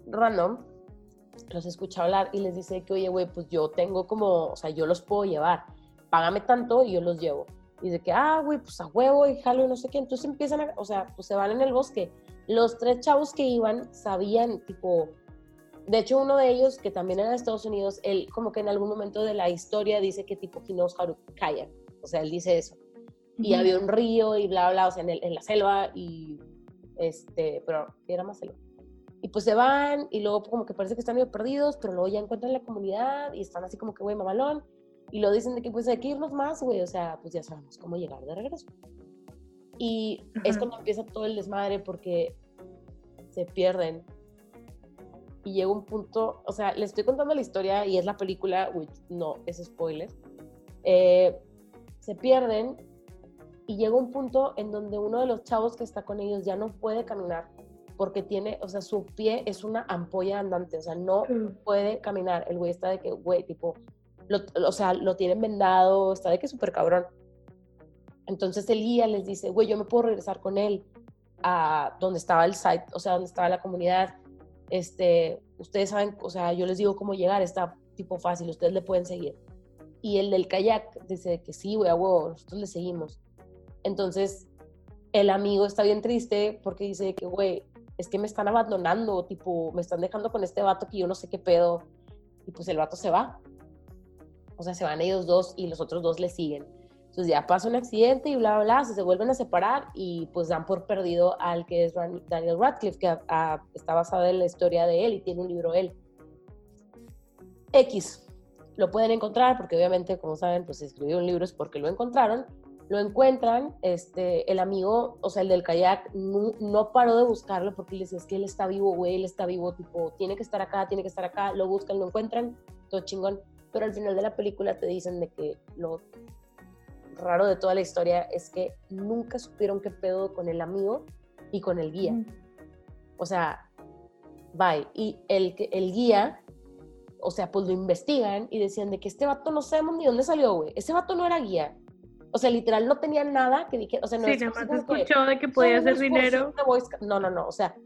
random los escucha hablar y les dice que, oye, güey, pues yo tengo como, o sea, yo los puedo llevar, págame tanto y yo los llevo. Y de que, ah, güey, pues a huevo y jalo y no sé qué. Entonces empiezan a, o sea, pues se van en el bosque. Los tres chavos que iban sabían, tipo, de hecho, uno de ellos, que también era de Estados Unidos, él como que en algún momento de la historia dice que tipo, he knows how to kayak. O sea, él dice eso. Y había un río y bla, bla, o sea, en, el, en la selva y este, pero era más selva. Y pues se van y luego como que parece que están medio perdidos, pero luego ya encuentran la comunidad y están así como que, güey, mamalón. Y lo dicen de que pues hay que irnos más, güey, o sea, pues ya sabemos cómo llegar de regreso. Y es cuando empieza todo el desmadre porque se pierden y llega un punto, o sea, le estoy contando la historia y es la película, which no, es spoiler. Eh, se pierden y llega un punto en donde uno de los chavos que está con ellos ya no puede caminar porque tiene, o sea, su pie es una ampolla andante, o sea, no mm. puede caminar. El güey está de que, güey, tipo, o sea, lo tienen vendado, está de que súper cabrón. Entonces el guía les dice, güey, yo me puedo regresar con él a donde estaba el site, o sea, donde estaba la comunidad este, ustedes saben, o sea, yo les digo cómo llegar, está tipo fácil, ustedes le pueden seguir. Y el del kayak dice que sí, güey, a huevo, nosotros le seguimos. Entonces, el amigo está bien triste porque dice que, güey, es que me están abandonando, tipo, me están dejando con este vato que yo no sé qué pedo. Y pues el vato se va. O sea, se van ellos dos y los otros dos le siguen. Entonces ya pasa un accidente y bla, bla, bla, se vuelven a separar y pues dan por perdido al que es Daniel Radcliffe, que está basado en la historia de él y tiene un libro él. X, lo pueden encontrar porque obviamente, como saben, pues escribió un libro es porque lo encontraron. Lo encuentran, este, el amigo, o sea, el del kayak, no, paró de buscarlo porque le decía, es que él está vivo, güey, él está vivo, tipo, tiene que estar acá, tiene que estar acá, lo buscan, lo encuentran, todo chingón. Pero al final de la película te dicen de que lo raro de toda la historia es que nunca supieron qué pedo con el amigo y con el guía. O sea, bye. Y el, el guía, o sea, pues lo investigan y decían de que este vato no sabemos ni dónde salió, güey. Ese vato no era guía. O sea, literal no tenía nada que dijera, o sea, no sí, nada más escuchó de que podía hacer dinero. No, no, no, o sea,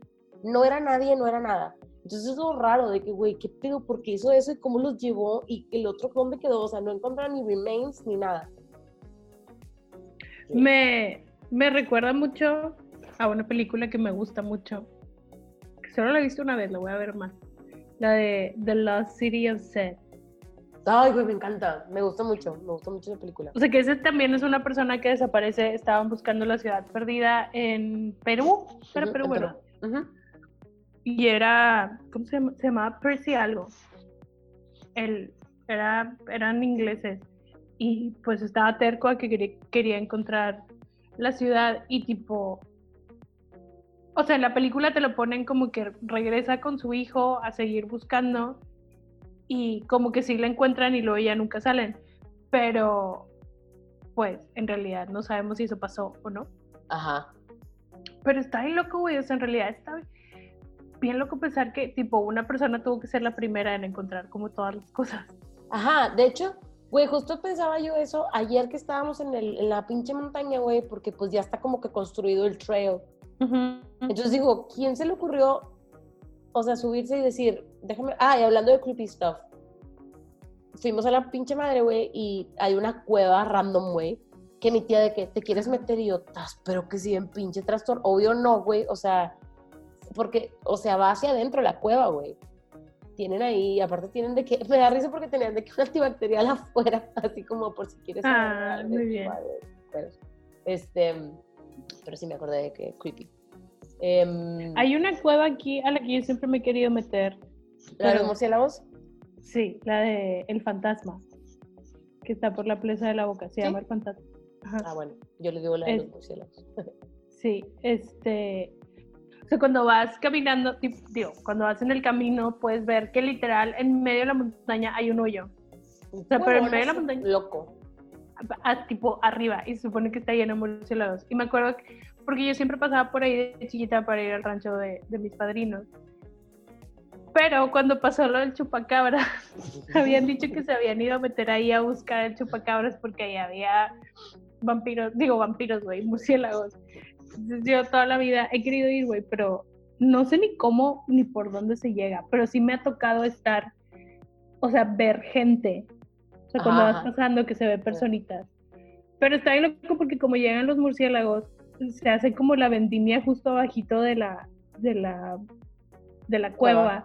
no era nadie, no era nada. Entonces es lo raro de que, güey, ¿qué pedo? ¿Por qué hizo eso y cómo los llevó? Y el otro, ¿dónde quedó? O sea, no encontraron ni remains ni nada. Me, me recuerda mucho a una película que me gusta mucho. solo la he visto una vez, la voy a ver más. La de The Lost City of Seth. Ay, güey, me encanta. Me gusta mucho. Me gusta mucho la película. O sea, que ese también es una persona que desaparece. Estaban buscando la ciudad perdida en Perú. Era Perú, bueno. Y era. ¿Cómo se, llama? se llamaba Percy algo. El, era, eran ingleses y pues estaba terco a que quería, encontrar la ciudad y tipo, o sea, en la película te lo ponen como que regresa con su hijo a seguir buscando y como que sí la encuentran y luego ya nunca salen, pero pues en realidad no sabemos si eso pasó o no. Ajá. Pero está ahí loco, güey, o sea, en realidad está bien loco pensar que tipo una persona tuvo que ser la primera en encontrar como todas las cosas. Ajá, de hecho, Güey, justo pensaba yo eso ayer que estábamos en, el, en la pinche montaña, güey, porque pues ya está como que construido el trail. Entonces digo, ¿quién se le ocurrió, o sea, subirse y decir, déjame, ah, y hablando de creepy stuff, fuimos a la pinche madre, güey, y hay una cueva random, güey, que mi tía de que te quieres meter y yo, pero que si en pinche trastorno, obvio no, güey, o sea, porque, o sea, va hacia adentro la cueva, güey tienen ahí, aparte tienen de que, me da risa porque tenían de que un antibacterial afuera, así como por si quieres. Ah, muy bien. Pero, este, pero sí me acordé de que creepy. Em, Hay una cueva aquí a la que yo siempre me he querido meter. ¿La de los murciélagos? Sí, la de El Fantasma, que está por la Plaza de la Boca, se llama El Fantasma. Ah, bueno, yo le digo la de los murciélagos. sí, este, O sea, cuando vas caminando, digo, cuando vas en el camino, puedes ver que literal en medio de la montaña hay un hoyo. O sea, pero en medio de la montaña- Loco. a- tipo arriba y se supone que está lleno de murciélagos. Y me acuerdo que- porque yo siempre pasaba por ahí de chiquita para ir al rancho de, de mis padrinos. Pero cuando pasó lo del chupacabras, habían dicho que se habían ido a meter ahí a buscar el chupacabras porque ahí había vampiros, digo vampiros, güey, murciélagos. Entonces, yo toda la vida he querido ir, güey, pero no sé ni cómo ni por dónde se llega, pero sí me ha tocado estar, o sea, ver gente. O sea, cuando vas Ajá. pasando que se ve personitas. Pero está bien loco porque como llegan los murciélagos, se hace como la vendimia justo abajito de la, de la, de la cueva.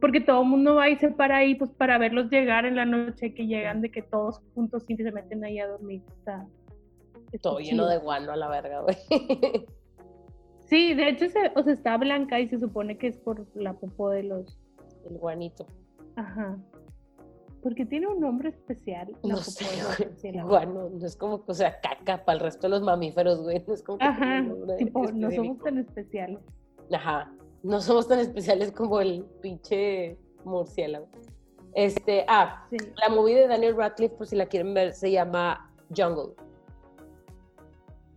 Porque todo el mundo va y se para ahí pues para verlos llegar en la noche, que llegan de que todos juntos y se meten ahí a dormir. Está, está Todo lleno de guano a la verga, güey. Sí, de hecho, se, o sea, está blanca y se supone que es por la popó de los... El guanito. Ajá. Porque tiene un nombre especial. No sé, güey. Guano, no es como que, o sea, caca para el resto de los mamíferos, güey. No es como que Ajá, tipo, no somos tan especiales. Ajá. No somos tan especiales como el pinche murciélago. Este, ah, Sí. la movie de Daniel Radcliffe, por si la quieren ver, se llama Jungle.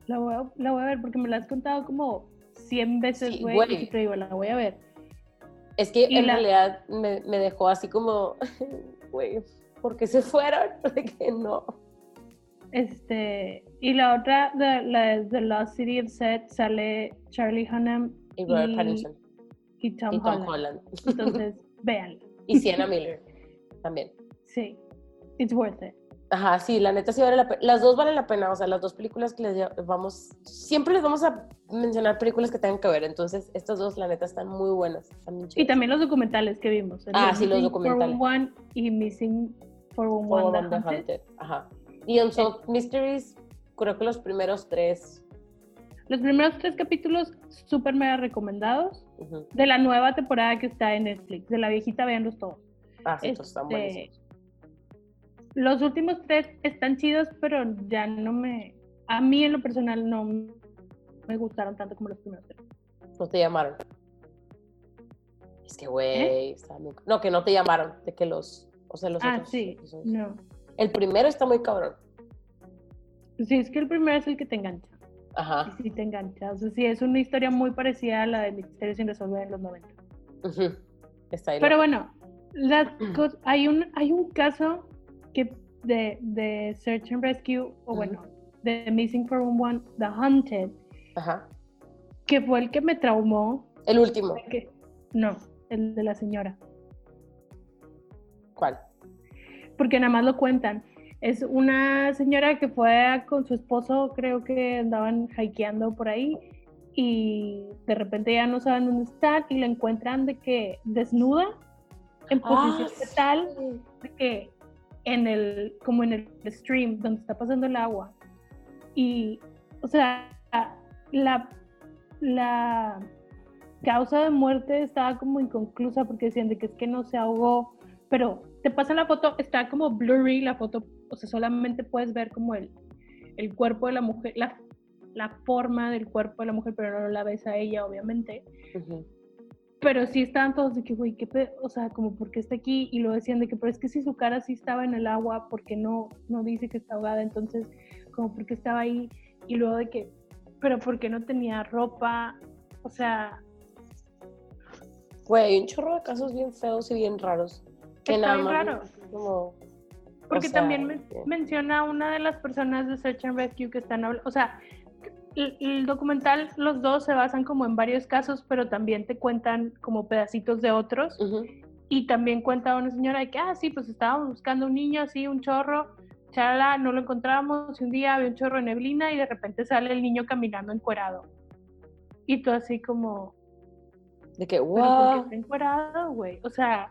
La voy, a, la voy a ver porque me la has contado como 100 veces, Sí, güey. güey. y siempre digo, la voy a ver. Es que Y en la- realidad me, me dejó así como, güey, ¿por qué se fueron? De que no. Este, y la otra, de, la de The Lost City of Set, sale Charlie Hunnam Y Robert Y- Pattinson. y Tom, y Tom Holland. Holland. Entonces, véanla. Y Sienna Miller también. Sí, it's worth it. Ajá, sí, la neta sí vale la pena. Las dos valen la pena, o sea, las dos películas que les vamos, siempre les vamos a mencionar películas que tengan que ver, entonces estas dos, la neta, están muy buenas. Están Y también los documentales que vimos. el Ah, sí, los documentales. 411 y Missing 411 Como The Band of Hunted. Ajá. Y Unsolved Mysteries, creo que los primeros tres. Los primeros tres capítulos súper mega recomendados. De la nueva temporada que está en Netflix. De la viejita, véanlos todos. Ah, sí, estos están Este, buenísimos. Los últimos tres están chidos, pero ya no me... A mí en lo personal no me gustaron tanto como los primeros tres. No te llamaron. Es que, güey, está muy- No, que no te llamaron, de que los. O sea, los ¿Eh? Ah, otros sí, no. El primero está muy cabrón. Sí, es que el primero es el que te engancha. Ajá. Y sí te engancha. O sea, sí, es una historia muy parecida a la de Misterios sin resolver en los 90. ujú, Está ahí. Pero loco. bueno, las hay, un, hay un caso que de, de Search and Rescue, o Ujú. bueno, de Missing 411, The Hunted, Ajá. que fue el que me traumó. El último. que- no, el de la señora. ¿Cuál? Porque nada más lo cuentan. Es una señora que fue con su esposo, creo que andaban hikeando por ahí y de repente ya no saben dónde están y la encuentran de que desnuda en posición Ah, fetal sí. de que en el como en el stream donde está pasando el agua y o sea la la causa de muerte estaba como inconclusa porque decían de que es que no se ahogó pero te pasan la foto está como blurry la foto o sea solamente puedes ver como el el cuerpo de la mujer la la forma del cuerpo de la mujer pero no la ves a ella obviamente Ujú. Pero sí estaban todos de que, güey, qué pe- o sea, como porque está aquí y lo decían de que, pero es que si su cara sí estaba en el agua, porque no, no dice que está ahogada, entonces, como porque estaba ahí y luego de que, pero porque no tenía ropa, o sea, Güey, un chorro de casos bien feos y bien raros. Que Está nada bien más. raro. Como. porque o sea, también men- que- menciona una de las personas de Search and Rescue que están hablando, o sea, el, el documental, los dos se basan como en varios casos, pero también te cuentan como pedacitos de otros. Y también cuenta una señora de que, ah, sí, pues estábamos buscando un niño así, un chorro, chala, no lo encontramos, y un día había un chorro de neblina y de repente sale el niño caminando encuerado. Y tú así como, De que, ¿pero por qué wow. está encuerado, güey? O sea,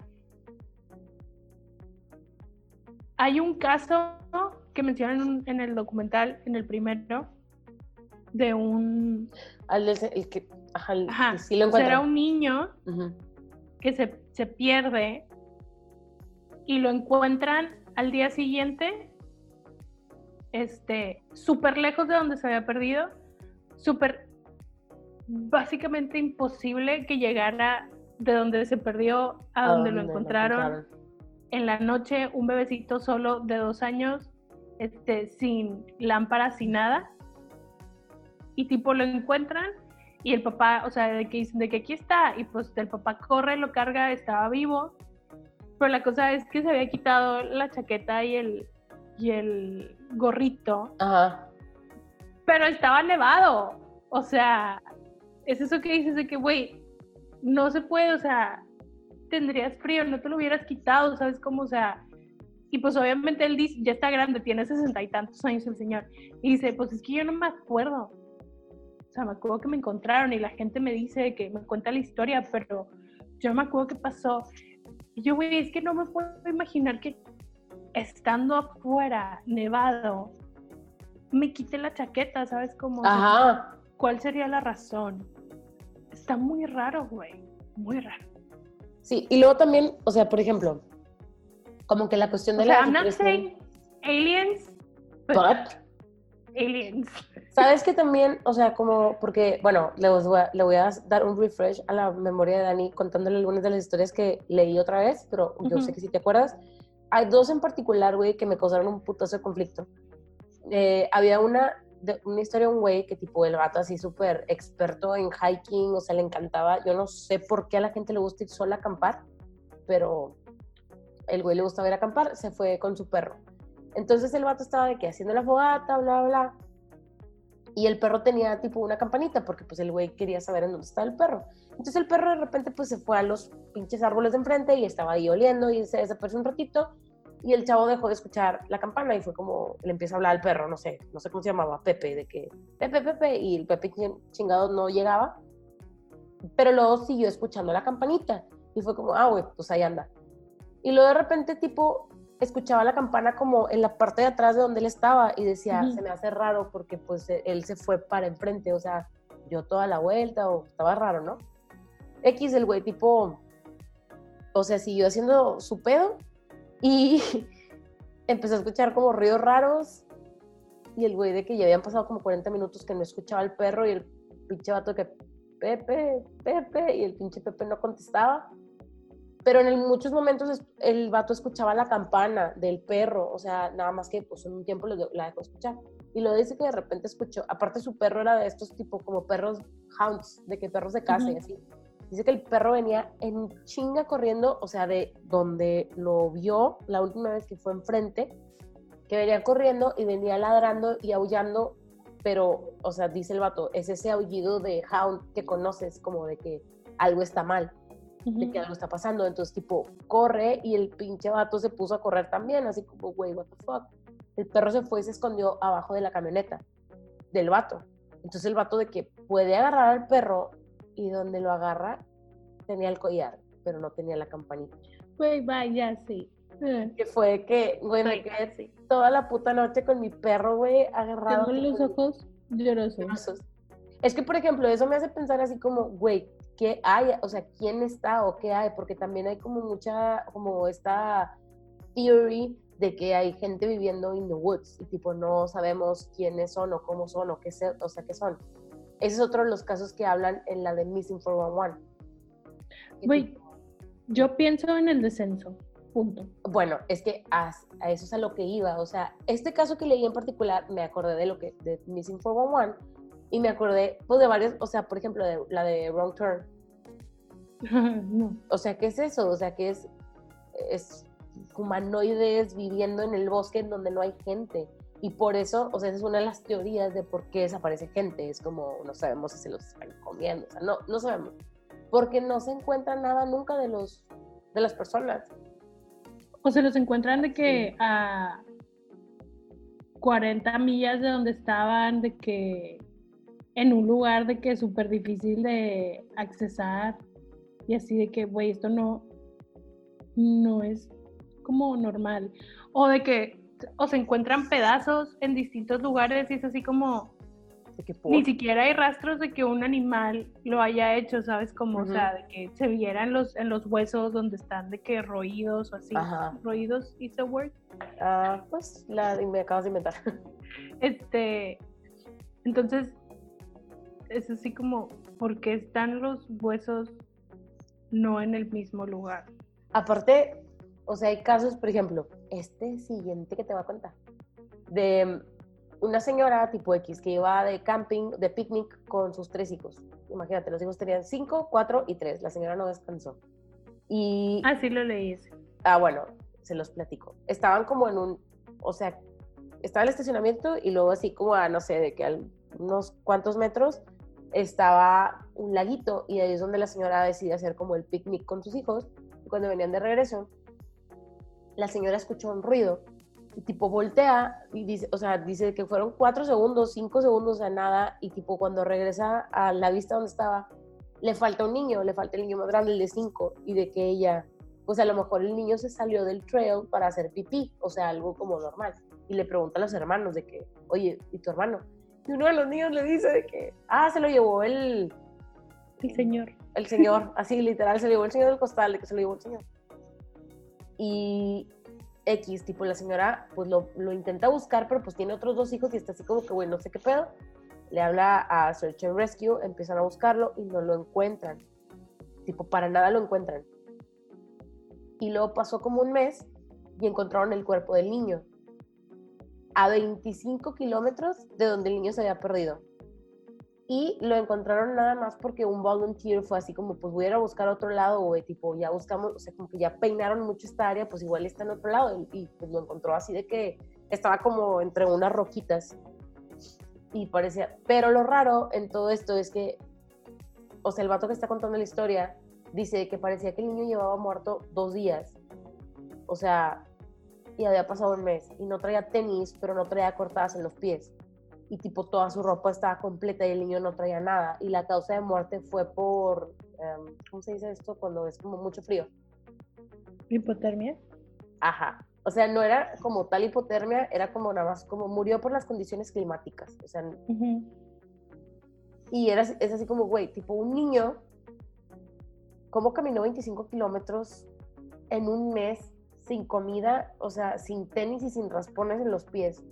hay un caso que mencionan en el documental, en el primero, de un... Al del- el que. Ajá, el Ajá, que sí lo o sea, era encuentran. un niño que se, se pierde y lo encuentran al día siguiente, este, súper lejos de donde se había perdido, súper básicamente imposible que llegara de donde se perdió a donde lo encontraron. En la noche, un bebecito solo de dos años, este, sin lámpara, sin nada. Y tipo lo encuentran y el papá, o sea, de que dicen de que aquí está, y pues el papá corre, lo carga, estaba vivo. Pero la cosa es que se había quitado la chaqueta y el, y el gorrito. Ajá. Pero estaba nevado. O sea, es eso que dices de que, güey, no se puede, o sea, tendrías frío, no te lo hubieras quitado, ¿sabes cómo? O sea, y pues obviamente él dice, ya está grande, tiene sesenta y tantos años el señor, y dice, pues es que yo no me acuerdo. O sea, me acuerdo que me encontraron y la gente me dice que me cuenta la historia, pero yo me acuerdo qué pasó. Y yo, güey, es que no me puedo imaginar que estando afuera, nevado, me quite la chaqueta, ¿sabes cómo? Ajá. ¿Cuál sería la razón? Está muy raro, güey. Muy raro. Sí, y luego también, o sea, por ejemplo, como que la cuestión de o la... Sea, I'm not saying aliens, but, But, aliens. ¿Sabes que también, o sea, como, porque, bueno, le voy, a, le voy a dar un refresh a la memoria de Dani contándole algunas de las historias que leí otra vez, pero yo sé que si te acuerdas. Hay dos en particular, güey, que me causaron un putazo de conflicto. Eh, había una, de, una historia de un güey que tipo el vato así súper experto en hiking, o sea, le encantaba. Yo no sé por qué a la gente le gusta ir sola a acampar, pero el güey le gustaba ir a acampar, se fue con su perro. Entonces el vato estaba de que haciendo la fogata, bla, bla, bla. Y el perro tenía tipo una campanita porque pues el güey quería saber en dónde estaba el perro. Entonces el perro de repente pues se fue a los pinches árboles de enfrente y estaba ahí oliendo y se desapareció un ratito y el chavo dejó de escuchar la campana y fue como, le empieza a hablar al perro, no sé, no sé cómo se llamaba, Pepe, de que, Pepe, Pepe, y el Pepe chingado no llegaba, pero luego siguió escuchando la campanita y fue como, ah, güey, pues ahí anda. Y luego de repente, tipo, escuchaba la campana como en la parte de atrás de donde él estaba y decía, uh -huh. se me hace raro porque pues él se fue para enfrente, o sea, yo toda la vuelta o estaba raro, ¿no? X, el güey tipo, o sea, siguió haciendo su pedo y empezó a escuchar como ruidos raros y el güey de que ya habían pasado como 40 minutos que no escuchaba al perro y el pinche vato que Pepe, Pepe y el pinche Pepe no contestaba. Pero en muchos momentos el vato escuchaba la campana del perro, o sea, nada más que pues en un tiempo la dejó escuchar. Y lo dice que de repente escuchó, aparte su perro era de estos tipo como perros hounds, de que perros de casa uh -huh. y así. Dice que el perro venía en chinga corriendo, o sea, de donde lo vio la última vez que fue enfrente, que venía corriendo y venía ladrando y aullando, pero, o sea, dice el vato, es ese aullido de hound que conoces, como de que algo está mal, uh -huh. de que algo está pasando. Entonces, tipo, corre y el pinche vato se puso a correr también, así como, güey, what the fuck. El perro se fue y se escondió abajo de la camioneta del vato. Entonces, el vato de que puede agarrar al perro y donde lo agarra tenía el collar, pero no tenía la campanita. Güey, vaya, sí. Que fue que, güey, me quedé sí. toda la puta noche con mi perro, güey, agarrado. Tengo los ojos llorosos. llorosos. Es que, por ejemplo, eso me hace pensar así como, güey, ¿qué hay? O sea, ¿quién está o qué hay? Porque también hay como mucha, como esta theory de que hay gente viviendo in the woods y tipo no sabemos quiénes son o cómo son o qué, se, o sea, qué son. Ese es otro de los casos que hablan en la de Missing 411. Güey, yo pienso en el descenso, punto. Bueno, es que a, a, eso es a lo que iba. O sea, este caso que leí en particular, me acordé de lo que, de Missing 411, y me acordé, pues, de varios, o sea, por ejemplo, de la de Wrong Turn. no. O sea, ¿qué es eso? O sea, que es, es humanoides viviendo en el bosque en donde no hay gente. Y por eso, o sea, esa es una de las teorías de por qué desaparece gente. Es como, no sabemos si se los están comiendo, o sea, no, no sabemos. Porque no se encuentra nada nunca de, los, de las personas. O se los encuentran de que sí. a 40 millas de donde estaban, de que en un lugar de que es súper difícil de accesar y así de que, güey, esto no, no es como normal. O de que o se encuentran pedazos en distintos lugares y es así como ni siquiera hay rastros de que un animal lo haya hecho, ¿sabes? Como, uh -huh. o sea, de que se viera en los, en los huesos donde están de que roídos o así. Ajá. ¿Roídos is a word? Uh, pues la me acabas de inventar. Este, entonces, es así como, ¿Por qué están los huesos no en el mismo lugar? Aparte, o sea, hay casos, por ejemplo, este siguiente que te voy a contar, de una señora tipo X que iba de camping, de picnic con sus tres hijos. Imagínate, los hijos tenían cinco, cuatro y tres. La señora no descansó. Y... Ah, sí lo leí. Ah, bueno, se los platico. Estaban como en un, o sea, estaba el estacionamiento y luego así como a, no sé, de que a unos cuantos metros estaba un laguito y ahí es donde la señora decide hacer como el picnic con sus hijos. Y cuando venían de regreso, la señora escuchó un ruido y tipo voltea y dice, o sea, dice que fueron cuatro segundos, cinco segundos de nada y tipo cuando regresa a la vista donde estaba, le falta un niño, le falta el niño más grande, el de cinco, y de que ella, pues a lo mejor el niño se salió del trail para hacer pipí, o sea, algo como normal. Y le pregunta a los hermanos de que, oye, ¿y tu hermano? Y uno de los niños le dice de que, ah, se lo llevó el... El señor. El señor, así literal, se lo llevó el señor del costal, de que se lo llevó el señor. Y X, tipo la señora, pues lo, lo, intenta buscar, pero pues tiene otros dos hijos y está así como que, güey, no sé qué pedo. Le habla a Search and Rescue, empiezan a buscarlo y no lo encuentran. Tipo, para nada lo encuentran. Y luego pasó como un mes y encontraron el cuerpo del niño. A 25 kilómetros de donde el niño se había perdido. Y lo encontraron nada más porque un volunteer fue así como, pues voy a ir a buscar otro lado, o tipo, ya buscamos, o sea, como que ya peinaron mucho esta área, pues igual está en otro lado, y, pues lo encontró así de que estaba como entre unas roquitas, y parecía, pero lo raro en todo esto es que, o sea, el vato que está contando la historia dice que parecía que el niño llevaba muerto dos días, o sea, y había pasado un mes, y no traía tenis, pero no traía cortadas en los pies y tipo toda su ropa estaba completa y el niño no traía nada. Y la causa de muerte fue por, em, ¿cómo se dice esto? Cuando es como mucho frío. ¿Hipotermia? Ajá. O sea, no era como tal hipotermia, era como nada más como murió por las condiciones climáticas. O sea, y era, es así como, güey, tipo un niño, ¿cómo caminó 25 kilómetros en un mes sin comida, o sea, sin tenis y sin raspones en los pies?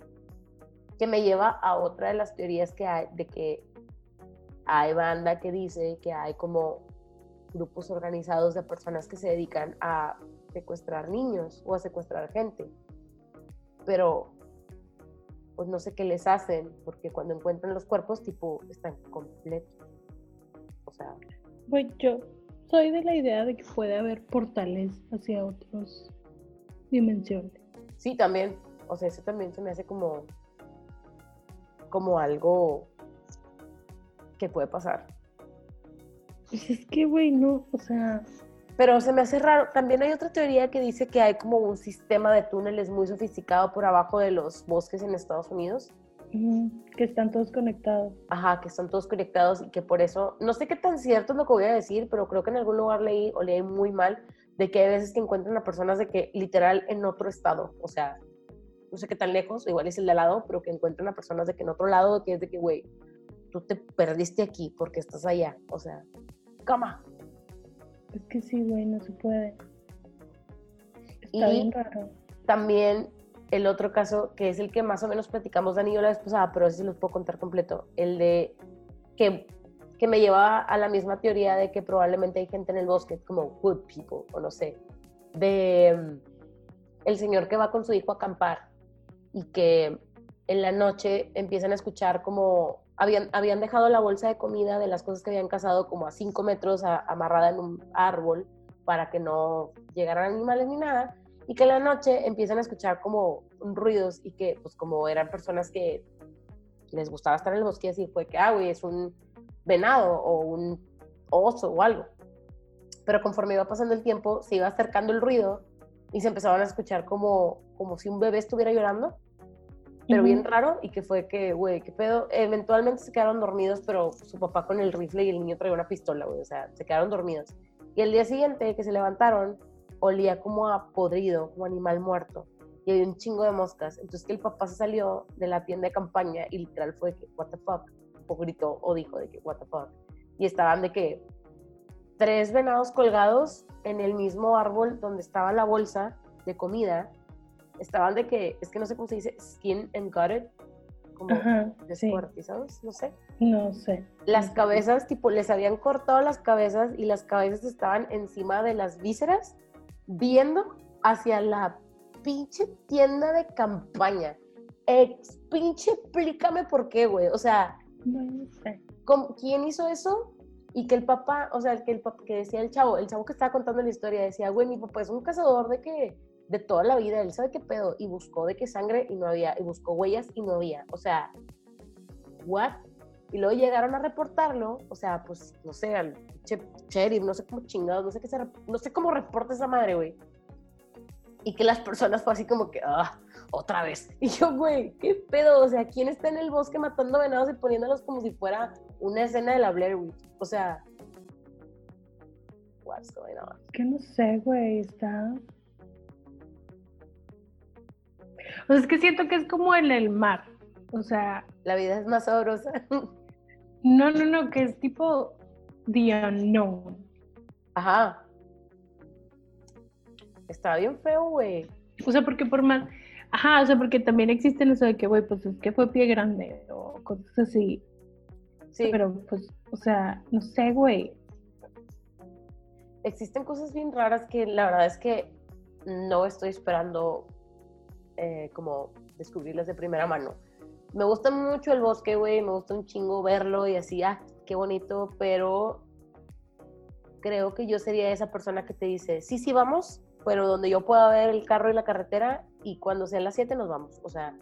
que me lleva a otra de las teorías que hay, de que hay banda que dice que hay como grupos organizados de personas que se dedican a secuestrar niños o a secuestrar gente. Pero pues no sé qué les hacen, porque cuando encuentran los cuerpos, tipo, están completos. O sea... Pues yo soy de la idea de que puede haber portales hacia otras dimensiones. Sí, también. O sea, eso también se me hace como como algo que puede pasar. Pues es que, güey, no, o sea... Pero se me hace raro. También hay otra teoría que dice que hay como un sistema de túneles muy sofisticado por abajo de los bosques en Estados Unidos. que están todos conectados. Ajá, que están todos conectados y que por eso, no sé qué tan cierto es lo que voy a decir, pero creo que en algún lugar leí o leí muy mal de que hay veces que encuentran a personas de que literal en otro estado, o sea, no sé qué tan lejos, igual es el de al lado, pero que encuentren a personas de que en otro lado, que es de que, güey, tú te perdiste aquí porque estás allá. O sea, cama. Es que sí, güey, no se puede. Está bien raro. También el otro caso, que es el que más o menos platicamos Dani y yo la vez pasada, pero ese sí los puedo contar completo, el de que, que me lleva a la misma teoría de que probablemente hay gente en el bosque, como good people, o no sé, de mm, el señor que va con su hijo a acampar y que en la noche empiezan a escuchar como habían, habían dejado la bolsa de comida de las cosas que habían cazado como a cinco metros amarrada en un árbol para que no llegaran animales ni nada y que en la noche empiezan a escuchar como ruidos y que pues como eran personas que les gustaba estar en el bosque así fue que ah güey es un venado o un oso o algo pero conforme iba pasando el tiempo se iba acercando el ruido y se empezaban a escuchar como como si un bebé estuviera llorando pero bien raro y que fue que, güey, qué pedo. Eventualmente se quedaron dormidos, pero su papá con el rifle y el niño traía una pistola, güey, o sea, se quedaron dormidos. Y el día siguiente que se levantaron, olía como a podrido, como animal muerto. Y había un chingo de moscas. Entonces que el papá se salió de la tienda de campaña y literal fue que, what the fuck, o gritó o dijo de que, what the fuck. Y estaban de que tres venados colgados en el mismo árbol donde estaba la bolsa de comida estaban de que, es que no sé cómo se dice, skin and gutted, como Ajá, sí. descuartizados, no sé. No sé. Las No sé. cabezas, tipo, les habían cortado las cabezas y las cabezas estaban encima de las vísceras, viendo hacia la pinche tienda de campaña. Ex, pinche, explícame por qué, güey. O sea, No, sé. ¿cómo- ¿quién hizo eso? Y que el papá, o sea, que, el papá, que decía el chavo, el chavo que estaba contando la historia, decía, güey, mi papá es un cazador de que, de toda la vida, él sabe qué pedo, y buscó de qué sangre y no había, y buscó huellas y no había, o sea, ¿what? Y luego llegaron a reportarlo, o sea, pues, no sé, al no sé cómo chingados, no sé qué se, no sé cómo reporta esa madre, güey. Y que las personas fue así como que, ah, otra vez. Y yo, güey, ¿qué pedo? O sea, ¿quién está en el bosque matando venados y poniéndolos como si fuera una escena de la Blair Witch? O sea, what's going on? Que no sé, güey, está. O sea, es que siento que es como en el mar. O sea, La vida es más sabrosa. no, no, no, que es tipo the unknown. Ajá. Está bien feo, güey. O sea, porque por más. Ajá, o sea, porque también existen eso de que, güey, pues es que fue pie grande o cosas así. Sí, Pero, pues, o sea, no sé, güey. existen cosas bien raras que la verdad es que no estoy esperando eh, como descubrirlas de primera mano. Me gusta mucho el bosque, güey, me gusta un chingo verlo y así, ah, qué bonito, pero creo que yo sería esa persona que te dice, sí, sí, vamos, pero donde yo pueda ver el carro y la carretera y cuando sean las 7 nos vamos. O sea,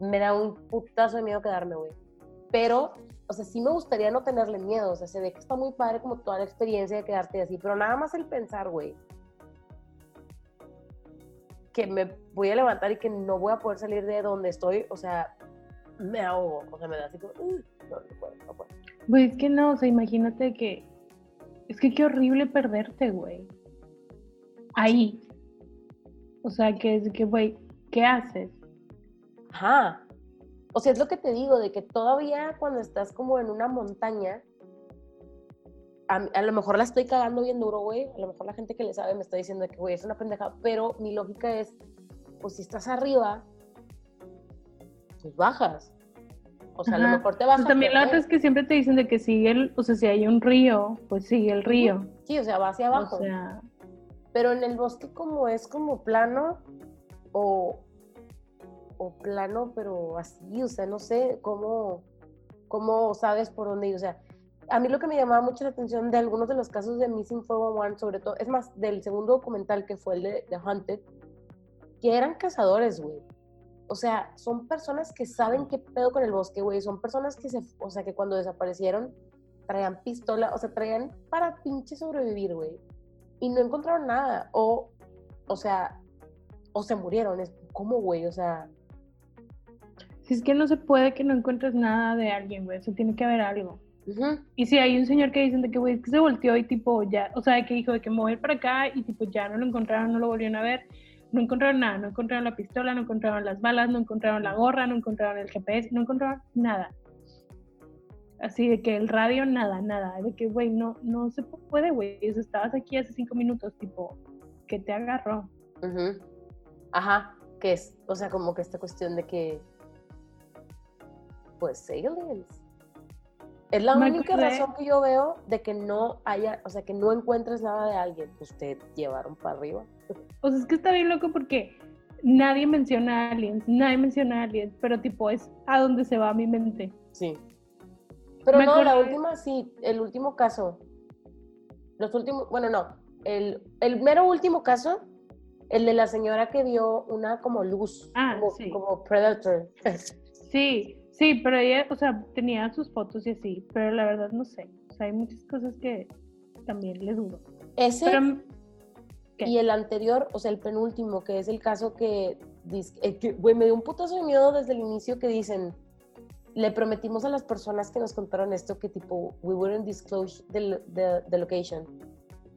me da un putazo de miedo quedarme, güey. Pero, o sea, sí me gustaría no tenerle miedo. O sea, se ve que está muy padre como toda la experiencia de quedarte así, pero nada más el pensar, güey, que me voy a levantar y que no voy a poder salir de donde estoy, o sea, me ahogo. O sea, me da así como, "Uh, no, no puedo, no puedo. Güey, es que no, o sea, imagínate que. Es que qué horrible perderte, güey. Ahí. O sea, que es que, güey, ¿qué haces? Ajá. O sea, es lo que te digo, de que todavía cuando estás como en una montaña, a, a lo mejor la estoy cagando bien duro, güey. A lo mejor la gente que le sabe me está diciendo que, güey, es una pendeja. Pero mi lógica es, pues si estás arriba, pues bajas. O sea, a lo mejor te vas Pues a también la otra es que siempre te dicen de que sigue el, o sea, si hay un río, pues sigue el río. Sí, o sea, va hacia abajo. O sea, Pero en el bosque como es como plano o, o plano, pero así, o sea, no sé cómo, cómo sabes por dónde ir. O sea, a mí lo que me llamaba mucho la atención de algunos de los casos de Missing 411, sobre todo, es más, del segundo documental que fue el de, de Hunted, que eran cazadores, güey. O sea, son personas que saben qué pedo con el bosque, güey. Son personas que se, o sea, que cuando desaparecieron traían pistola, o sea, traían para pinche sobrevivir, güey. Y no encontraron nada. O, o sea, o se murieron. Es, ¿Cómo, güey? O sea, si es que no se puede que no encuentres nada de alguien, güey, eso tiene que haber algo. Y si hay un señor que dicen de que, güey, es que se volteó y tipo ya, o sea, de que dijo de que ir para acá y tipo ya no lo encontraron, no lo volvieron a ver, no encontraron nada, no encontraron la pistola, no encontraron las balas, no encontraron la gorra, no encontraron el GPS, no encontraron nada. Así de que el radio, nada, nada, de que, güey, no, no se puede, güey, o sea, estabas aquí hace cinco minutos, tipo, que te agarró. Ajá, que es, o sea, como que esta cuestión de que, pues, aliens. Es la Me única acordé- razón que yo veo de que no haya, o sea, que no encuentres nada de alguien. Pues te llevaron para arriba. O sea, es que está bien loco porque nadie menciona aliens, nadie menciona aliens, pero tipo es a donde se va mi mente. Sí. Pero Me no, la última sí, el último caso. Los últimos, bueno, no. El, el mero último caso, el de la señora que vio una como luz, Ah, como, sí. como Predator. Sí, sí, pero ella, o sea, tenía sus fotos y así, pero la verdad no sé. O sea, hay muchas cosas que también le dudo. Ese Pero, y el anterior, o sea, el penúltimo, que es el caso eh, que, güey, me dio un putazo de miedo desde el inicio que dicen, le prometimos a las personas que nos contaron esto que tipo, we wouldn't disclose the, the, the location.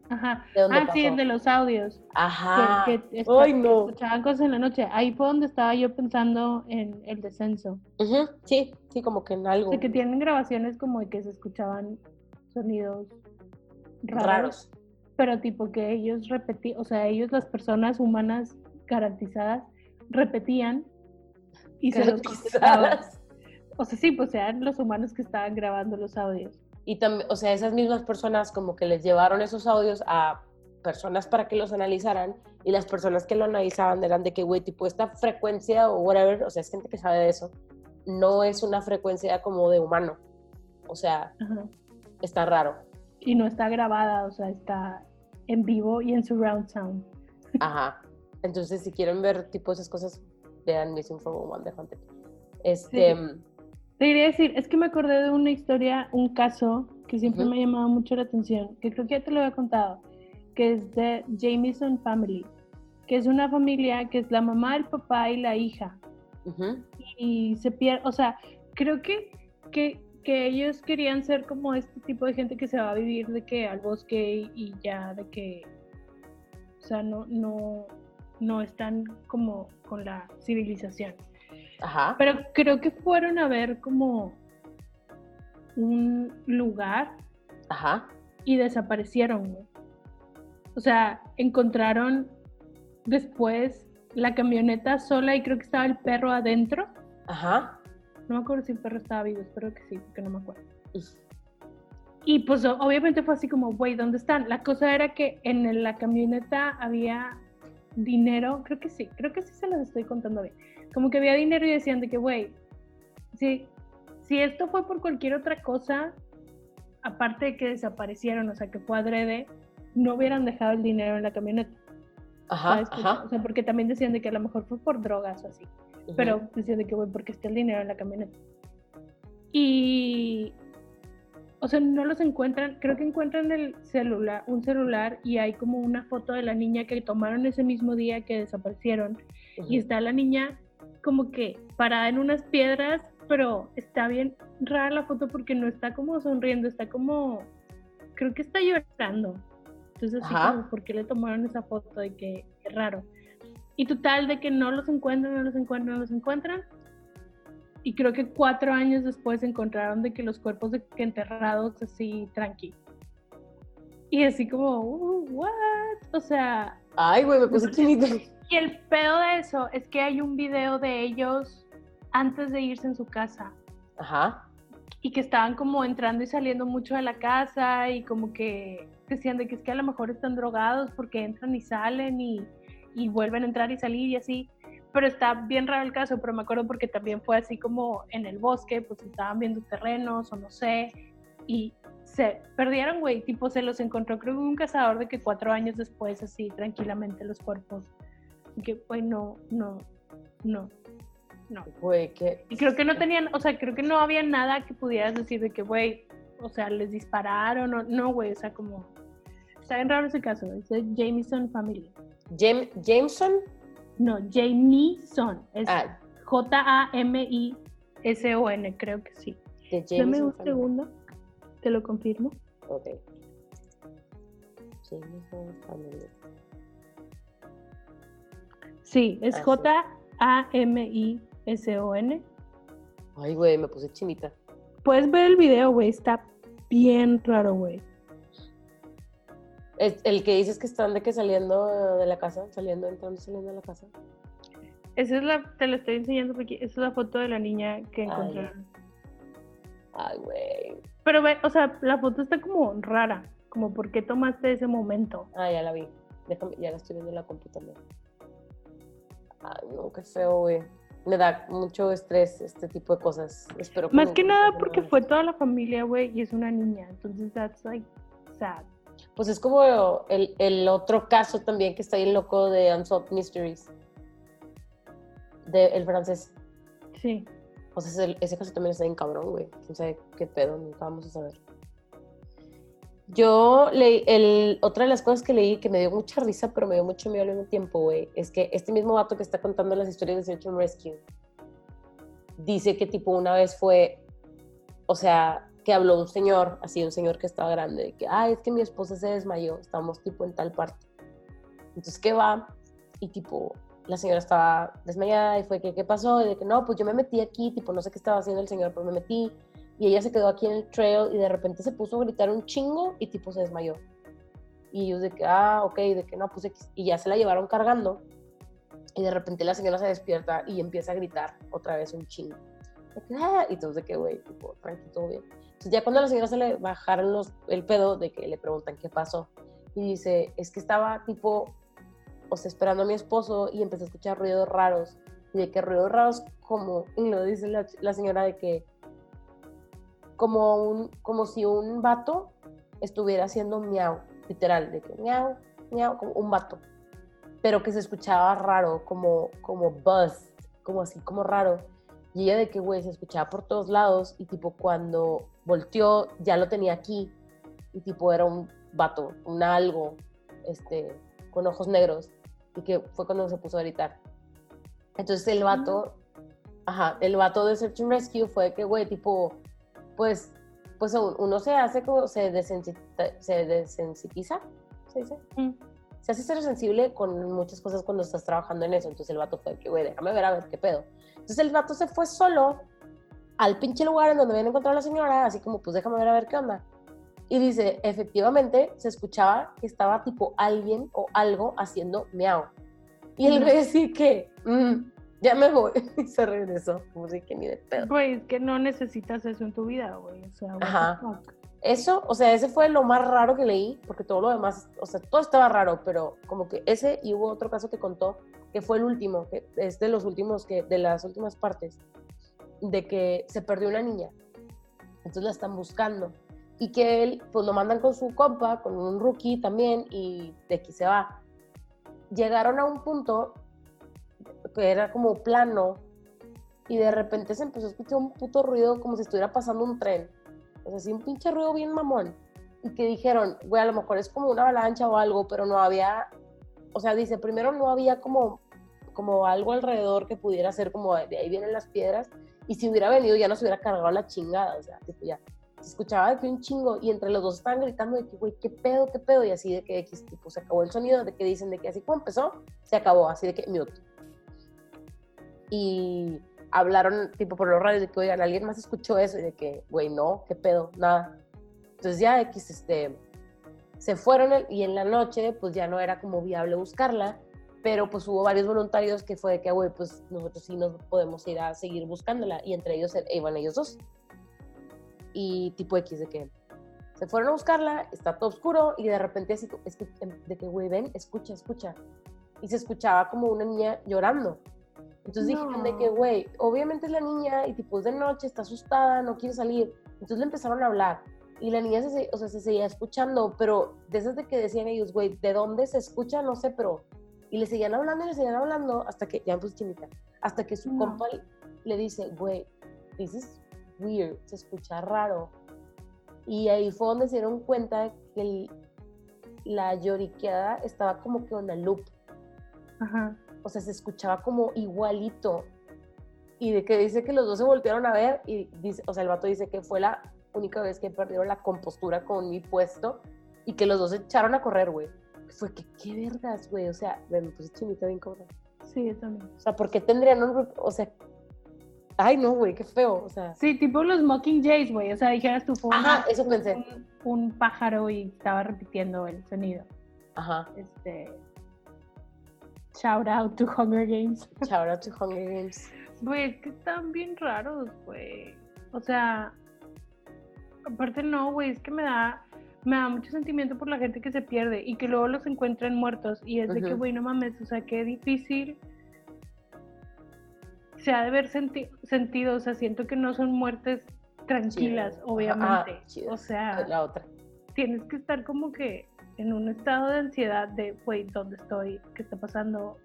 Ajá. ¿De dónde Ah, sí, pasó? el de los audios. Ajá. Que, que está- Ay, que no. escuchaban cosas en la noche. Ahí fue donde estaba yo pensando en el descenso. Ujú, Sí, sí, como que en algo. O sea, que tienen grabaciones como de que se escuchaban sonidos raros. raros. pero tipo que ellos repetían, o sea, ellos las personas humanas garantizadas repetían y se los. O sea, sí, pues eran los humanos que estaban grabando los audios. Y también, o sea, esas mismas personas como que les llevaron esos audios a personas para que los analizaran y las personas que lo analizaban eran de que, güey, tipo esta frecuencia o whatever, o sea, es gente que sabe de eso, no es una frecuencia como de humano. O sea, Ajá. está raro. Y no está grabada, o sea, está en vivo y en surround sound. Ajá. Entonces, si quieren ver tipo esas cosas, vean Missing 411 de Haunted. Este, Te quería decir, es que me acordé de una historia, un caso que siempre me ha llamado mucho la atención, que creo que ya te lo había contado, que es de Jameson Family, que es una familia que es la mamá, el papá y la hija. Y se pierde, o sea, creo que, que, que ellos querían ser como este tipo de gente que se va a vivir de que al bosque y, y ya de que, o sea, no, no, no están como con la civilización. Ajá, Pero creo que fueron a ver como un lugar ajá, y desaparecieron, güey. O sea, encontraron después la camioneta sola y creo que estaba el perro adentro. ajá. No me acuerdo si el perro estaba vivo, espero que sí, porque no me acuerdo. Y pues o- obviamente fue así como, güey, ¿dónde están? La cosa era que en la camioneta había dinero, creo que sí, creo que sí se los estoy contando bien. Como que había dinero y decían de que, güey, si, si esto fue por cualquier otra cosa, aparte de que desaparecieron, o sea, que fue adrede, no hubieran dejado el dinero en la camioneta. Ajá, ajá. O sea, porque también decían de que a lo mejor fue por drogas o así pero decían de que, güey, porque está el dinero en la camioneta. Y, o sea, no los encuentran, creo que encuentran el celular, un celular y hay como una foto de la niña que tomaron ese mismo día que desaparecieron y está la niña como que parada en unas piedras, pero está bien rara la foto porque no está como sonriendo, está como, creo que está llorando. Entonces, así Ajá. como, ¿por qué le tomaron esa foto? De que, qué raro. Y total, de que no los encuentran, no los encuentran, no los encuentran. Y creo que cuatro años después encontraron de que los cuerpos de que enterrados así, tranqui. Y así como, uh, what? O sea, Ay, güey, me puse chinito. y el pedo de eso es que hay un video de ellos antes de irse en su casa Ajá, y que estaban como entrando y saliendo mucho de la casa y como que decían de que es que a lo mejor están drogados porque entran y salen y, y vuelven a entrar y salir y así. Pero está bien raro el caso, pero me acuerdo porque también fue así como en el bosque, pues estaban viendo terrenos o no sé, y se perdieron, güey, tipo se los encontró creo que un cazador de que cuatro años después así tranquilamente los cuerpos. Y que, güey, no, no, no, no. güey, que... Y creo que no tenían, o sea, creo que no había nada que pudieras decir de que, güey, o sea, les dispararon o no, güey, o sea, como... Está bien raro ese caso, es de Jameson Family. Jam- Jameson, No, Jamieson, es ah, J-A-M-I-S-O-N, creo que sí. de Dame Jameson un Family. segundo, te lo confirmo. Ok. Sí, es Ah. J-A-M-I-S-O-N. Ay, güey, me puse chinita. Puedes ver el video, güey, está bien raro, güey. El que dices que están de que saliendo de la casa, saliendo, entrando, saliendo de la casa. Esa es la, te la estoy enseñando porque esa es la foto de la niña que Ah, encontraron. Ay, güey. Pero ve, o sea, la foto está como rara, como por qué tomaste ese momento. Ah, ya la vi. Déjame, ya la estoy viendo en la computadora. Ay, no, qué feo, güey. Me da mucho estrés este tipo de cosas. Espero Más nunca que nada porque fue toda la familia, güey, y es una niña, entonces that's like sad. Pues es como el, el otro caso también que está ahí loco de Unsolved Mysteries. De el francés. Sí. Sea, ese, ese caso también está bien cabrón, güey. Quién sabe qué pedo, nunca vamos a saber. Yo leí, el, otra de las cosas que leí que me dio mucha risa, pero me dio mucho miedo al mismo tiempo, güey, es que este mismo vato que está contando las historias de Search and Rescue dice que tipo una vez fue, o sea, que habló un señor, así un señor que estaba grande, de que, ah, es que mi esposa se desmayó, estamos tipo en tal parte. Entonces, ¿qué va? Y tipo, la señora estaba desmayada y fue que, ¿qué pasó? Y de que, no, pues yo me metí aquí, tipo, no sé qué estaba haciendo el señor, pero me metí. Y ella se quedó aquí en el trail y de repente se puso a gritar un chingo y tipo se desmayó. Y ellos de que, ah, ok, de que no, pues. Y ya se la llevaron cargando. Y de repente la señora se despierta y empieza a gritar otra vez un chingo. "Ah", y todos de que, güey, tipo, tranquilo, todo bien. Entonces ya cuando la señora se le bajaron los, el pedo de que le preguntan qué pasó, y dice, es que estaba tipo, o sea, esperando a mi esposo y empecé a escuchar ruidos raros, y de que ruidos raros como, lo dice la, la señora de que, como, un, como si un vato estuviera haciendo miau, literal, de que miau, miau, como un vato, pero que se escuchaba raro, como, como buzz, como así, como raro. Y ella de que, güey, se escuchaba por todos lados y tipo cuando volteó ya lo tenía aquí. Y tipo era un vato, un algo, este, con ojos negros y que fue cuando se puso a gritar. Entonces el vato, ajá, el vato de Search and Rescue fue que, güey, tipo, pues, pues un- uno se hace como, se, se desensitiza, ¿se dice? Mm. se hace ser sensible con muchas cosas cuando estás trabajando en eso. Entonces el vato fue que, güey, déjame ver a ver qué pedo. Entonces el vato se fue solo al pinche lugar en donde habían encontrado a la señora, así como, pues déjame ver a ver qué onda. Y dice, efectivamente, se escuchaba que estaba tipo alguien o algo haciendo miau. Y él ve así que, "Mm, ya me voy. Y se regresó, como si que ni de pedo. Güey, es que no necesitas eso en tu vida, güey. O sea, Ajá. Eso, o sea, ese fue lo más raro que leí, porque todo lo demás, o sea, todo estaba raro, pero como que ese y hubo otro caso que contó, que fue el último, que es de los últimos, que, de las últimas partes, de que se perdió una niña, entonces la están buscando, y que él, pues lo mandan con su compa, con un rookie también, y de aquí se va. Llegaron a un punto que era como plano, y de repente se empezó a escuchar un puto ruido como si estuviera pasando un tren. O sea, así un pinche ruido bien mamón. Y que dijeron, güey, a lo mejor es como una avalancha o algo, pero no había, o sea, dice, primero no había como, como algo alrededor que pudiera ser como de ahí vienen las piedras. Y si hubiera venido ya nos hubiera cargado la chingada, o sea, tipo ya. Se escuchaba de que un chingo y entre los dos estaban gritando de que, güey, qué pedo, qué pedo. Y así de que X, tipo, se acabó el sonido, de que dicen de que así como empezó, se acabó, así de que mute. Y hablaron tipo por los radios de que, oigan, alguien más escuchó eso y de que, güey, no, qué pedo, nada. Entonces ya X, este, se fueron y en la noche pues ya no era como viable buscarla, pero pues hubo varios voluntarios que fue de que, güey, pues nosotros sí nos podemos ir a seguir buscándola y entre ellos iban ellos dos. Y tipo X de que se fueron a buscarla, está todo oscuro y de repente así, em, de que, güey, ven, escucha, escucha. Y se escuchaba como una niña llorando. Entonces dijeron de que, No. güey, obviamente es la niña y tipo es de noche, está asustada, no quiere salir. Entonces le empezaron a hablar y la niña se, o sea, se seguía escuchando, pero de esas de que decían ellos, güey, ¿de dónde se escucha? No sé, pero... Y le seguían hablando y le seguían hablando hasta que, ya me puse chinita, hasta que su No. compa le dice, güey, is weird, se escucha raro. Y ahí fue donde se dieron cuenta que el- la lloriqueada estaba como que en loop Ajá. o sea, se escuchaba como igualito. Y de que dice que los dos se voltearon a ver y dice, o sea, el vato dice que fue la única vez que perdieron la compostura con mi puesto y que los dos se echaron a correr, güey. Fue que, qué vergas, güey. O sea, me puse chinita bien cabrón. Sí, yo también. O sea, ¿por qué tendrían un, o sea, ay no, güey, qué feo. O sea, Sí, tipo los Mockingjays, güey. O sea, dijeras tú, fue ajá, una- eso pensé. un, un pájaro y estaba repitiendo el sonido. Ajá. Este. Shout out to Hunger Games. Shout out to Hunger Games. Güey, es que están bien raros, güey. O sea, aparte no, güey, es que me da, me da mucho sentimiento por la gente que se pierde y que luego los encuentran muertos. Y es de que, güey, no mames, o sea, qué difícil se ha de ver senti- sentido. O sea, siento que no son muertes tranquilas, obviamente. Chidas. o sea, La otra. tienes que estar como que en un estado de ansiedad de, güey, ¿dónde estoy? ¿Qué está pasando?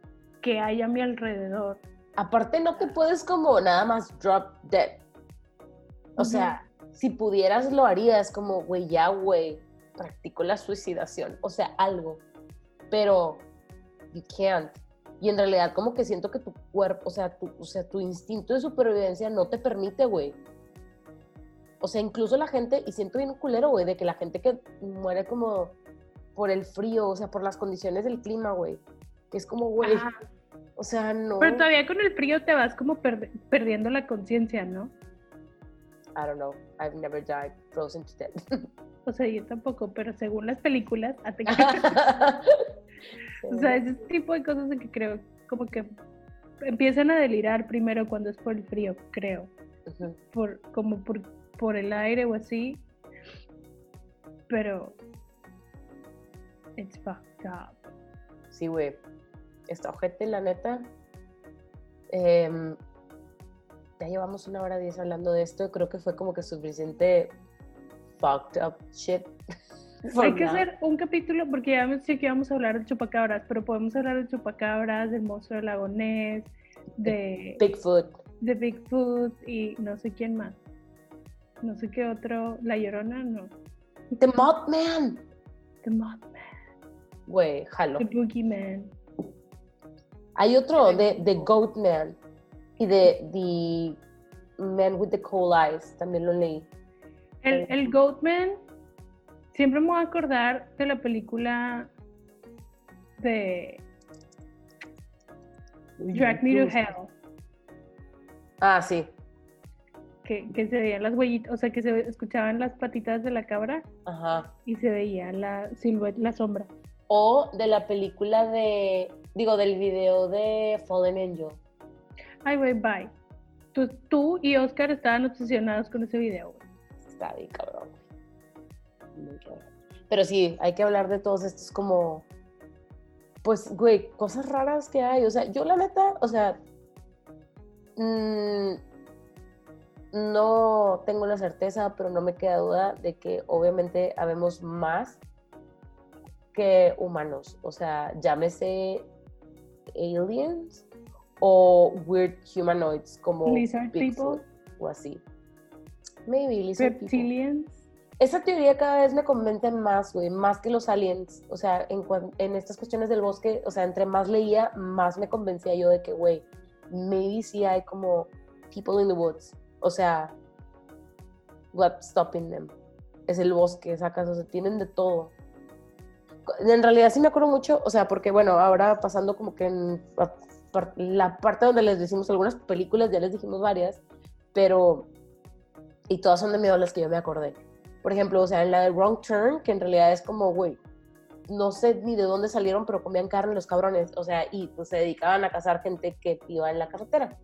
¿Qué hay a mi alrededor? Aparte, no te puedes como nada más drop dead. O sea, si pudieras lo harías como, güey, ya, güey, practico la suicidación. O sea, algo. Pero you can't. Y en realidad como que siento que tu cuerpo, o sea, tu, o sea, tu instinto de supervivencia no te permite, güey. O sea, incluso la gente, y siento bien culero, güey, de que la gente que muere como por el frío, o sea, por las condiciones del clima, güey. Que es como, güey, Ajá. o sea, no. Pero todavía con el frío te vas como perdiendo la conciencia, ¿no? I don't know. I've never died frozen to death. O sea, yo tampoco, pero según las películas, a te o sea, ese tipo de cosas que creo como que empiezan a delirar primero cuando es por el frío, creo. Por, como por, por el aire o así. Pero. It's fucked up. Sí, güey. Está ojete, la neta. Em, ya llevamos una hora diez hablando de esto. Creo que fue como que suficiente fucked up shit. Hay que hacer un capítulo, porque ya sé que vamos a hablar de chupacabras, pero podemos hablar de chupacabras, del monstruo del lago Ness, de, Bigfoot. de Bigfoot y no sé quién más. No sé qué otro. La Llorona, no. The Mothman. The Mothman, Güey, jalo. The Boogeyman. Hay otro de The Goat Man y de The Man with the Cold Eyes. También lo leí. El, el Goatman, siempre me voy a acordar de la película de Drag Me to Hell, Ah, sí. que, que se veían las huellitas, o sea, que se escuchaban las patitas de la cabra Ajá. y se veía la silueta, la sombra. O de la película de. Digo, del video de Fallen Angel. Ay, güey, bye. Tú, tú y Oscar estaban obsesionados con ese video, güey. Está bien, cabrón. Pero sí, hay que hablar de todos estos como. Pues, güey, cosas raras que hay. O sea, yo la neta, o sea. mm, no tengo la certeza, pero no me queda duda de que obviamente habemos más que humanos. O sea, llámese aliens o weird humanoids como Lizard people. o así. Maybe lizard. Reptilians. Esa teoría cada vez me convence más, güey, más que los aliens. O sea, en, en estas cuestiones del bosque, o sea, entre más leía, más me convencía yo de que, güey, maybe sí hay como people in the woods. O sea, what's stopping them? Es el bosque, sacas, o sea, tienen de todo. En realidad sí me acuerdo mucho, o sea, porque bueno, ahora pasando como que en la parte donde les decimos algunas películas, ya les dijimos varias, pero, y todas son de miedo las que yo me acordé. Por ejemplo, o sea, en la de Wrong Turn, que en realidad es como, güey, no sé ni de dónde salieron, pero comían carne los cabrones, o sea, y pues se dedicaban a cazar gente que iba en la carretera.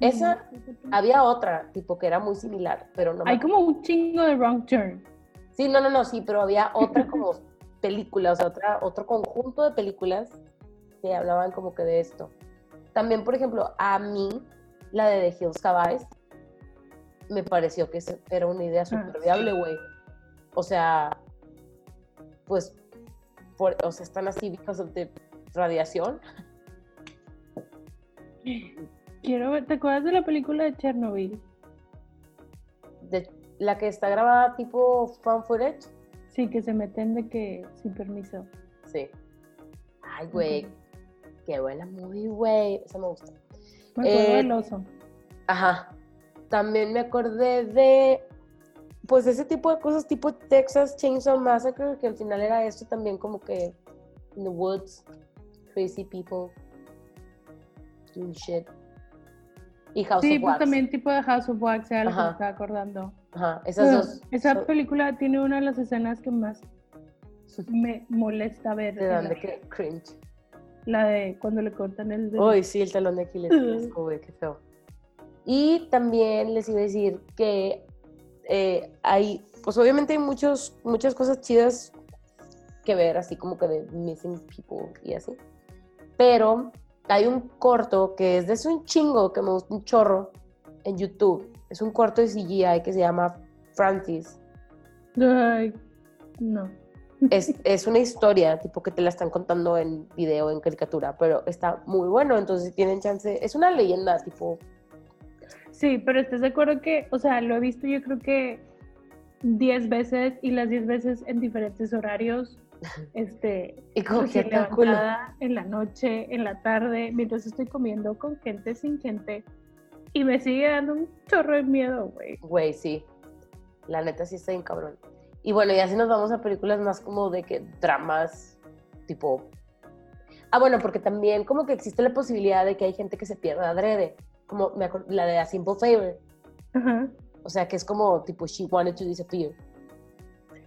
Esa, había otra, tipo, que era muy similar, pero no me Hay como un chingo de wrong turn. Sí, no, no, no, sí, pero había otra como película, o sea, otra, otro conjunto de películas que hablaban como que de esto. También, por ejemplo, a mí, la de The Hills Have Eyes, me pareció que era una idea súper sí. viable, güey. O sea, pues, por- o sea, están así because the radiación. Quiero ver, ¿te acuerdas de la película de Chernobyl? De, la que está grabada tipo fan footage, Sí, que se meten de que sin permiso. sí. Ay, güey, qué buena movie, güey. Esa me gusta. Me acuerdo Eh, del oso. Ajá. También me acordé de, pues, ese tipo de cosas, tipo Texas Chainsaw Massacre, que al final era esto también como que in the woods, crazy people, doing shit. Y House Sí, of pues Wax. también tipo de House of Wax, era lo que me Ajá. estaba acordando. Ajá, esas dos. Esa película tiene una de las escenas que más me molesta ver. ¿De dónde que cringe? la de cuando le cortan el dedo. Uy, sí, el talón de Aquiles. güey, qué feo. Y también les iba a decir que eh, hay, pues obviamente hay muchos, muchas cosas chidas que ver, así como que de missing people y así. Pero hay un corto que es de un chingo, que me gusta un chorro, en YouTube. Es un corto de CGI que se llama Francis. Ay, no. Es, es una historia, tipo que te la están contando en video, en caricatura, pero está muy bueno, entonces tienen chance, es una leyenda, tipo, Sí, pero estás de acuerdo que, o sea, lo he visto yo creo que 10 veces y las 10 veces en diferentes horarios. Este, y cool. levantada, en la noche, en la tarde, mientras estoy comiendo con gente, sin gente. Y me sigue dando un chorro de miedo, güey. Güey, sí. La neta sí está bien cabrón. Y bueno, ya si nos vamos a películas más como de que dramas, tipo... Ah, bueno, porque también como que existe la posibilidad de que hay gente que se pierda adrede. Como me acuerdo, la de A Simple Favor. Ajá. O sea, que es como tipo She Wanted to Disappear.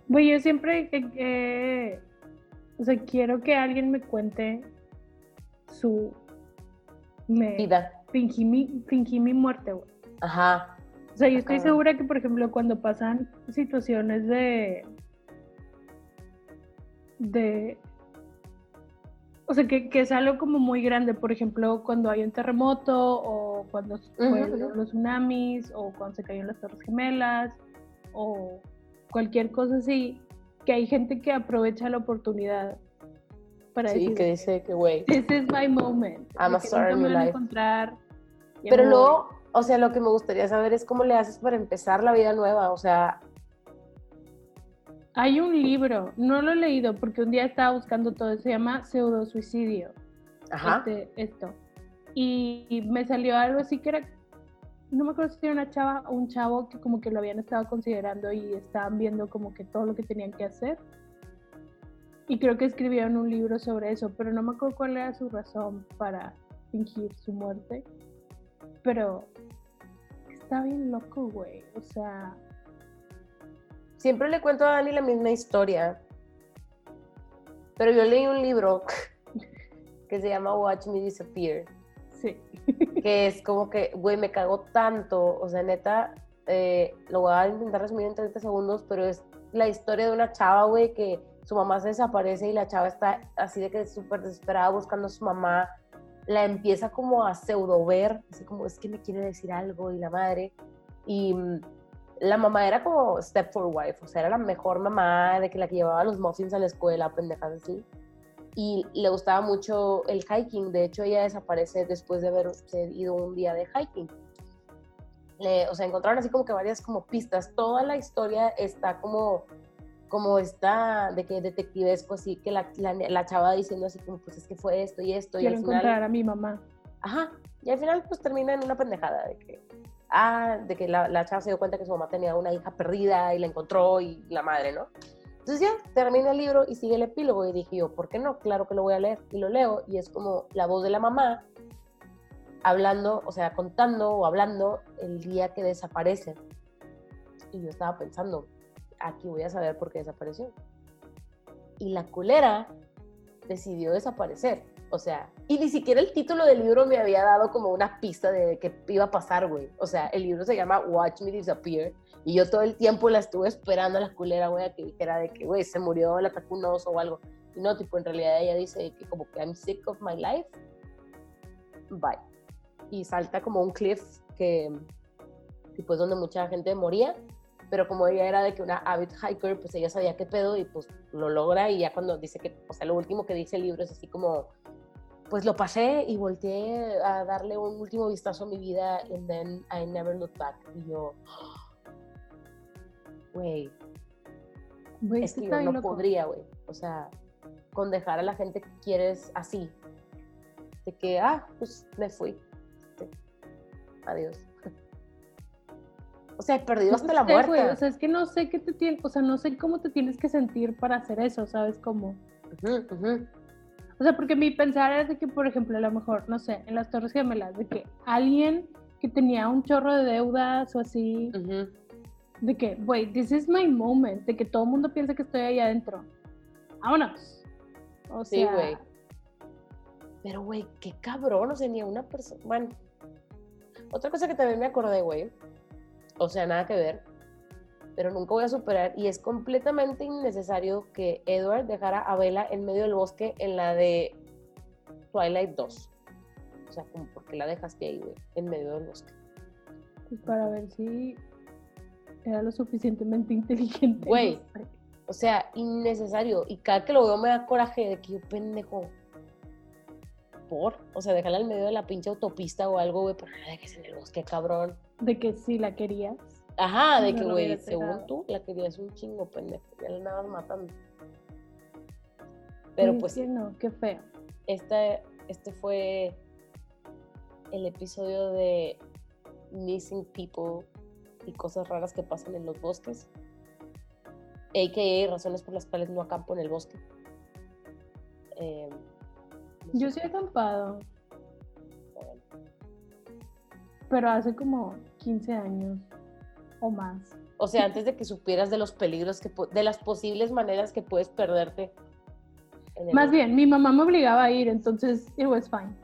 Güey, yo siempre, eh, eh, o sea, quiero que alguien me cuente su, me Vida. fingí mi, fingí mi muerte, güey. Ajá. O sea, yo estoy segura que, por ejemplo, cuando pasan situaciones de. de. O sea, que, que es algo como muy grande, por ejemplo, cuando hay un terremoto o cuando fueron Ujú. los tsunamis o cuando se cayeron las Torres Gemelas o cualquier cosa así, que hay gente que aprovecha la oportunidad para Sí, decir, que dice que, güey. this is my moment. I'm a star in my life". encontrar. Pero luego, o sea, lo que me gustaría saber es cómo le haces para empezar la vida nueva. O sea, Hay un libro, no lo he leído porque un día estaba buscando todo, se llama Pseudo Suicidio. ajá. Este, esto. Y, y me salió algo así que era, no me acuerdo si era una chava o un chavo que como que lo habían estado considerando y estaban viendo como que todo lo que tenían que hacer. Y creo que escribieron un libro sobre eso, pero no me acuerdo cuál era su razón para fingir su muerte. Pero está bien loco, güey. O sea, Siempre le cuento a Dani la misma historia. Pero yo leí un libro que se llama Watch Me Disappear. sí. que es como que, güey, me cagó tanto, o sea, neta, eh, lo voy a intentar resumir en 30 segundos, pero es la historia de una chava, güey, que su mamá se desaparece y la chava está así de que súper desesperada buscando a su mamá, la empieza como a pseudo ver, así como, es que me quiere decir algo y la madre, y mm, la mamá era como step for wife, o sea, era la mejor mamá de que la que llevaba los muffins a la escuela, pendejas así y le gustaba mucho el hiking. De hecho, ella desaparece después de haberse ido un día de hiking. Le- o sea, encontraron así como que varias como pistas. Toda la historia está como, como está de que detectivesco, así que la, la, la chava diciendo así como, pues es que fue esto y esto. Quiero y al final, encontrar a mi mamá. Ajá. Y al final, pues termina en una pendejada de que, ah, de que la, la chava se dio cuenta que su mamá tenía una hija perdida y la encontró y la madre, ¿no? Entonces ya, termina el libro y sigue el epílogo y dije yo, ¿por qué no? Claro que lo voy a leer. Y lo leo y es como la voz de la mamá hablando, o sea, contando o hablando el día que desaparece. Y yo estaba pensando, aquí voy a saber por qué desapareció. Y la culera decidió desaparecer. O sea, y ni siquiera el título del libro me había dado como una pista de qué iba a pasar, güey. O sea, el libro se llama Watch Me Disappear. Y yo todo el tiempo la estuve esperando a la culera, güey, a que dijera de que, güey, se murió, le atacó un oso o algo. Y no, tipo, en realidad ella dice que como que I'm sick of my life. Bye. Y salta como un cliff que, tipo, es donde mucha gente moría. Pero como ella era de que una avid hiker, pues ella sabía qué pedo y pues lo logra. Y ya cuando dice que, o sea, lo último que dice el libro es así como, pues lo pasé y volteé a darle un último vistazo a mi vida and then I never looked back. Y yo, güey, es que yo no loco. podría, güey. O sea, con dejar a la gente que quieres así. De que, ah, pues me fui. Sí. Adiós. O sea, he perdido No hasta la muerte. o sea, es que no sé qué te tiene, o sea, no sé cómo te tienes que sentir para hacer eso, ¿sabes cómo? Ujú, ujú. O sea, porque mi pensar es de que, por ejemplo, a lo mejor, no sé, en las Torres Gemelas, de que alguien que tenía un chorro de deudas o así, de que, güey, this is my moment, de que todo el mundo piensa que estoy ahí adentro. Vámonos. O Sí, sea, güey. Pero, güey, qué cabrón, o sea, ni a una persona. Bueno, otra cosa que también me acordé, güey. O sea, nada que ver. Pero nunca voy a superar. Y es completamente innecesario que Edward dejara a Bella en medio del bosque en la de Twilight 2. O sea, como, ¿por qué la dejaste ahí, güey? En medio del bosque. pues para ver si era lo suficientemente inteligente. no Güey. sé. O sea, innecesario. Y cada que lo veo me da coraje de que yo pendejo. Por. O sea, déjala en medio de la pinche autopista o algo, güey, pero no la dejes en el bosque, cabrón. De que sí la querías. Ajá, de No que, güey, según tú, la querías un chingo, pendejo. Ya la andabas matando. Pero Sí, pues sí, no, qué feo. este, este fue el episodio de Missing People y cosas raras que pasan en los bosques. AKA razones por las cuales no acampo en el bosque. Eh, no Yo sé sí he qué- acampado, pero hace como 15 años o más. O sea, antes de que supieras de los peligros, que de las posibles maneras que puedes perderte. el Más bien, mi mamá me obligaba a ir, entonces it was fine.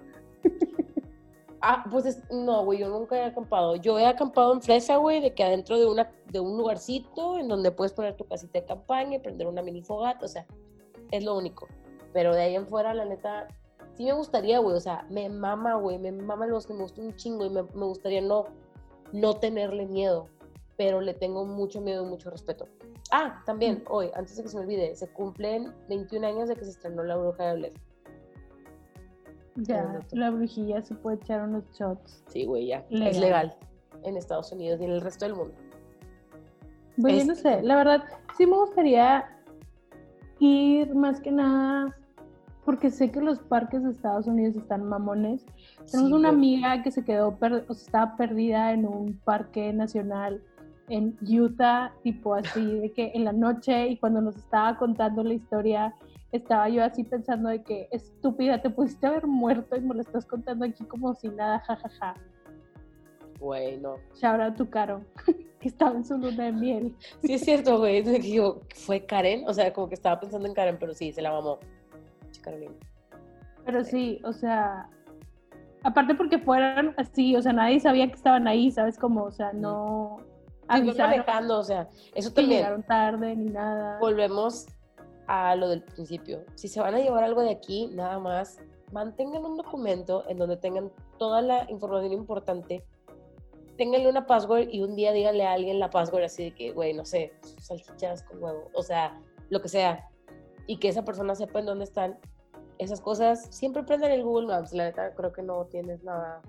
Ah, pues es- no, güey, yo nunca he acampado. Yo he acampado en Fresa, güey, de que adentro de, una, de un lugarcito en donde puedes poner tu casita de campaña y prender una mini fogata, o sea, es lo único. Pero de ahí en fuera, la neta, sí me gustaría, güey, o sea, me mama, güey, me mama el bosque, me gusta un chingo y me, me gustaría no, no tenerle miedo, pero le tengo mucho miedo y mucho respeto. Ah, también, hoy, antes de que se me olvide, se cumplen 21 años de que se estrenó La Bruja de Blair. Ya, la brujilla se puede echar unos shots. Sí, güey, ya. Legal. Es legal en Estados Unidos y en el resto del mundo. Pues yo no Este- sé, la verdad, sí me gustaría ir más que nada, porque sé que los parques de Estados Unidos están mamones. Tenemos Sí, una güey. amiga que se quedó, per- o sea, estaba perdida en un parque nacional en Utah, tipo así, de que en la noche y cuando nos estaba contando la historia, estaba yo así pensando de que estúpida, te pudiste haber muerto y me lo estás contando aquí como si nada, jajaja. Güey, no. Shout out to Caro, que estaba en su luna de miel. Sí es cierto, güey. digo, ¿Fue Karen? O sea, como que estaba pensando en Karen, pero sí, se la mamó. Carolina. Pero sí, o sea, aparte porque fueron así, o sea, nadie sabía que estaban ahí, ¿sabes? Como, o sea, no avisaron manejando, o sea, eso también. llegaron tarde ni nada. Volvemos a lo del principio. Si se van a llevar algo de aquí, nada más, mantengan un documento en donde tengan toda la información importante. Ténganle una password y un día díganle a alguien la password así de que, güey, no sé, salchichas con huevo, o sea, lo que sea. Y que esa persona sepa en dónde están. Esas cosas, siempre prendan el Google Maps, la neta, creo que no tienes nada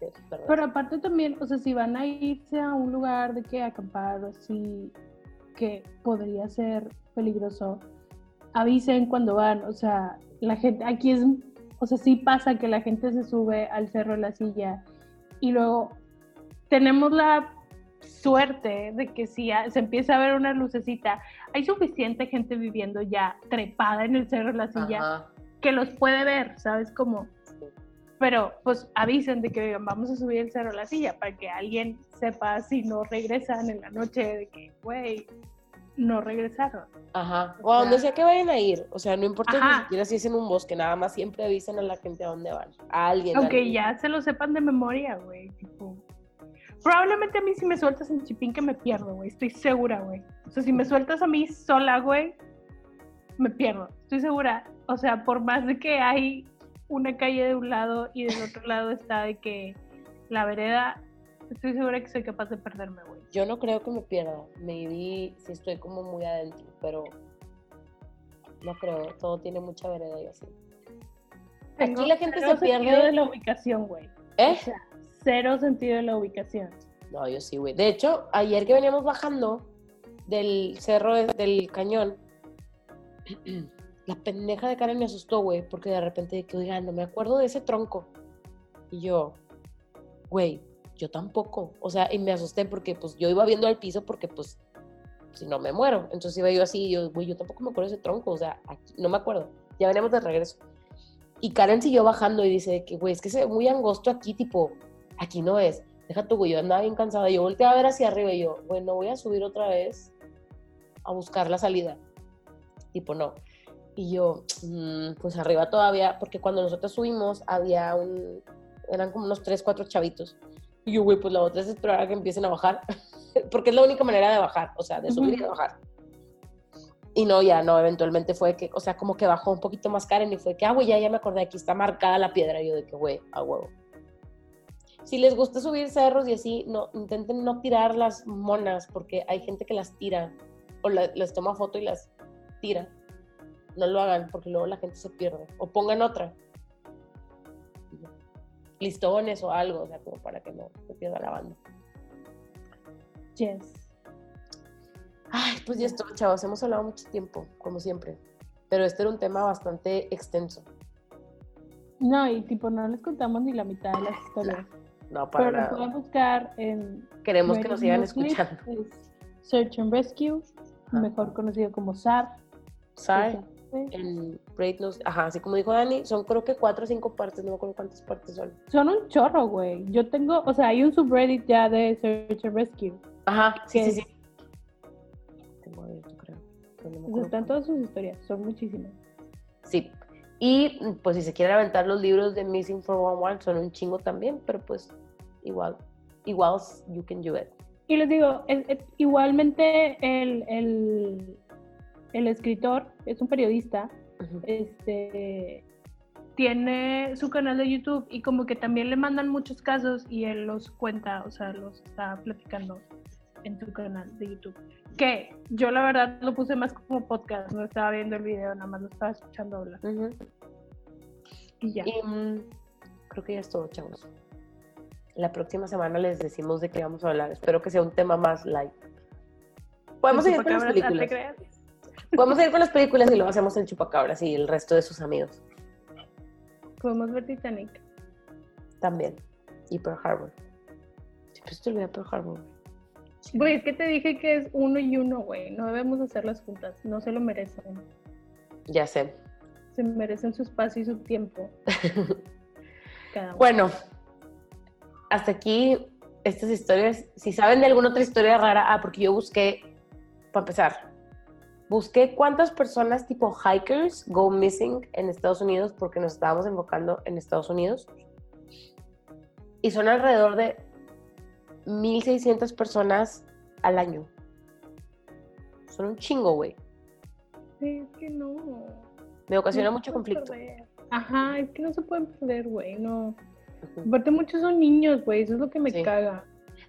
de perder. Pero aparte también, o sea, si van a irse a un lugar de que acampar o así, que podría ser peligroso, avisen cuando van, o sea, la gente, aquí es, o sea, sí pasa que la gente se sube al cerro de la silla y luego tenemos la suerte de que si a- se empieza a ver una lucecita, hay suficiente gente viviendo ya trepada en el cerro de la silla Ajá, que los puede ver, ¿sabes? Como. Pero pues avisen de que oigan, vamos a subir el cerro a la silla para que alguien sepa si no regresan en la noche, de que, güey, no regresaron. Ajá. O O a donde sea- sea que vayan a ir. O sea, no importa ni Ajá. siquiera si es en un bosque, nada más siempre avisen a la gente a dónde van. A alguien. Aunque ya se lo sepan de memoria, güey. Tipo, probablemente a mí si me sueltas en Chipín que me pierdo, güey. Estoy segura, güey. O sea, si me sueltas a mí sola, güey, me pierdo. Estoy segura. O sea, por más de que hay una calle de un lado y del otro lado está de que la vereda, estoy segura que soy capaz de perderme, güey. Yo no creo que me pierda. Maybe si estoy como muy adentro, pero no creo. Todo tiene mucha vereda y así. Tengo Aquí la gente se pierde. sentido de la ubicación, güey. O ¿Eh? sea, cero sentido de la ubicación. No, yo sí, güey. De hecho, ayer que veníamos bajando del cerro de- del cañón, la pendeja de Karen me asustó, güey, porque de repente de que, no me acuerdo de ese tronco. Y yo, güey, yo tampoco. O sea, y me asusté porque pues yo iba viendo al piso porque pues si no me muero. Entonces iba yo así y yo, güey, yo tampoco me acuerdo de ese tronco. O sea, aquí, no me acuerdo. Ya veníamos de regreso. Y Karen siguió bajando y dice que, güey, es que ve muy angosto aquí, tipo, aquí no es. Deja tu güey, yo andaba bien cansada. Yo volteé a ver hacia arriba y yo, bueno, voy a subir otra vez a buscar la salida. Tipo, no. Y yo, "Mm, pues arriba todavía, porque cuando nosotros subimos había un, eran como unos tres, cuatro chavitos. Y yo, güey, pues la otra es esperar a que empiecen a bajar, porque es la única manera de bajar, o sea, de subir y de bajar. Y no, ya no, eventualmente fue que, o sea, como que bajó un poquito más Karen y fue que, ah, güey, ya, ya me acordé, aquí está marcada la piedra. Y yo de que, güey, a huevo. Si les gusta subir cerros y así, no, intenten no tirar las monas, porque hay gente que las tira, o la- les toma foto y las tira. No lo hagan, porque luego la gente se pierde. O pongan otra. Listones o algo, o sea, como para que no se pierda la banda. Yes. Ay, pues ya estuvo, chavos. Hemos hablado mucho tiempo, como siempre. Pero este era un tema bastante extenso. No, y tipo, no les contamos ni la mitad de las historias. No, para Pero nada. pueden buscar en. Queremos que nos sigan escuchando. Es Search and Rescue, Ajá. mejor conocido como SAR. ¿Sabe? En Great News. Ajá, así como dijo Dani, son creo que cuatro o cinco partes, no me acuerdo cuántas partes son. Son un chorro, güey. Yo tengo, o sea, hay un subreddit ya de Search and Rescue. Ajá, sí, sí, sí. Tengo abierto, creo. no están todas sus historias, son muchísimas. Sí. Y pues si se quieren aventar los libros de Missing 411 son un chingo también, pero pues igual, igual you can do it. Y les digo, es- es- igualmente el, el, el escritor es un periodista, este tiene su canal de YouTube y como que también le mandan muchos casos y él los cuenta, o sea, los está platicando en su canal de YouTube. Que yo la verdad lo puse más como podcast, no estaba viendo el video, nada más lo estaba escuchando hablar y ya. Y mm, creo que ya es todo, chavos. La próxima semana les decimos de qué vamos a hablar. Espero que sea un tema más light. Podemos El seguir con las chupacabras, ah, ¿te películas. Creas? Podemos seguir con las películas y luego hacemos el chupacabras y el resto de sus amigos Podemos ver Titanic. también. Y Pearl Harbor. Siempre se te olvida Pearl Harbor. Güey, es que te dije que es uno y uno, güey. No debemos hacerlas juntas. No se lo merecen. Ya sé. Se merecen su espacio y su tiempo. Cada uno. Bueno, hasta aquí estas historias. Si saben de alguna otra historia rara, ah, porque yo busqué, para empezar, busqué cuántas personas tipo hikers go missing en Estados Unidos porque nos estábamos enfocando en Estados Unidos. Y son alrededor de 1.600 personas al año. Son un chingo, güey. Sí, es que no. Me ocasiona No mucho conflicto. perder. Ajá, es que no se pueden perder, güey. No. Aparte, muchos son niños, güey. Eso es lo que me Sí. caga.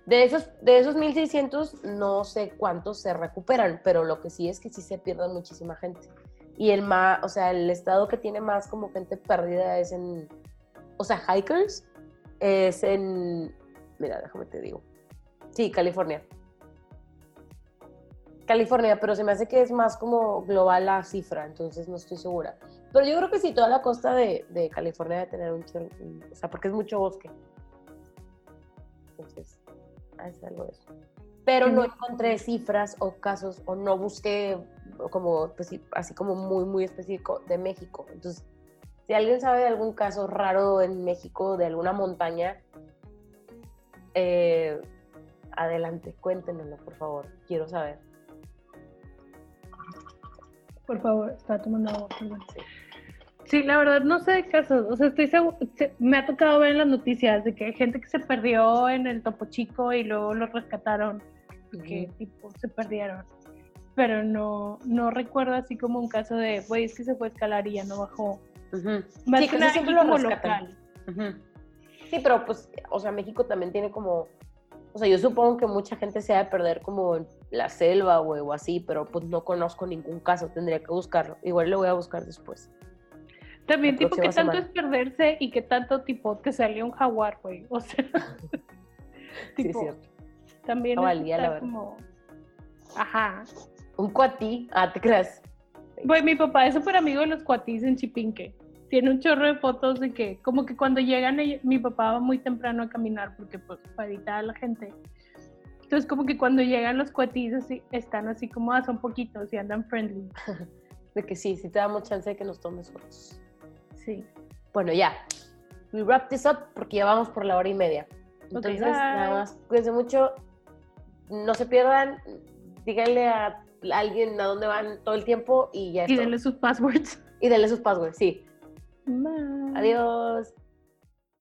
De esos, de esos 1600, no sé cuántos se recuperan, pero lo que sí es que sí se pierde muchísima gente. Y el más, o sea, el estado que tiene más como gente perdida es en, o sea, hikers, es en, mira, déjame te digo. Sí, California. California, pero se me hace que es más como global la cifra, entonces no estoy segura. Pero yo creo que sí, toda la costa de, de California debe tener un- o sea, porque es mucho bosque. Entonces, es algo de eso. Pero no encontré cifras o casos, o no busqué como, pues, sí, así como muy, muy específico de México. Entonces, si alguien sabe de algún caso raro en México, de alguna montaña, eh, adelante, cuéntenoslo, por favor. Quiero saber. Por favor, está tomando agua. Sí. Sí, la verdad no sé de casos. O sea, estoy seguro. Me ha tocado ver en las noticias de que hay gente que se perdió en el Topo Chico y luego lo rescataron tipo se perdieron. Pero no, no recuerdo así como un caso de, güey, es que se fue a escalar y ya no bajó. Más Sí, que nada siempre como rescatan. local. Sí, pero pues, o sea, México también tiene como, o sea, yo supongo que mucha gente se ha de perder como en la selva güey, o así, pero pues no conozco ningún caso, tendría que buscarlo. Igual lo voy a buscar después. También, tipo, que próxima tanto semana. es perderse y que tanto, tipo, te salió un jaguar, güey. O sea, Sí, es tipo, cierto. también No valía, la verdad. como... Ajá. Un cuatí, ah, te creas. Güey, mi papá es súper amigo de los cuatis en Chipinque. Tiene un chorro de fotos de que, como que cuando llegan, mi papá va muy temprano a caminar porque, pues, para evitar a la gente. Entonces, como que cuando llegan los cuatis, así, están así como, ah, son poquitos y andan friendly. De que sí, sí te damos chance de que nos tomes fotos. Sí. Bueno, ya. We wrap this up porque ya vamos por la hora y media. Entonces, nada más, cuídense mucho. No se pierdan. Díganle a alguien a dónde van todo el tiempo y ya Y denle sus passwords. Y denle sus passwords, sí. Bye. Adiós.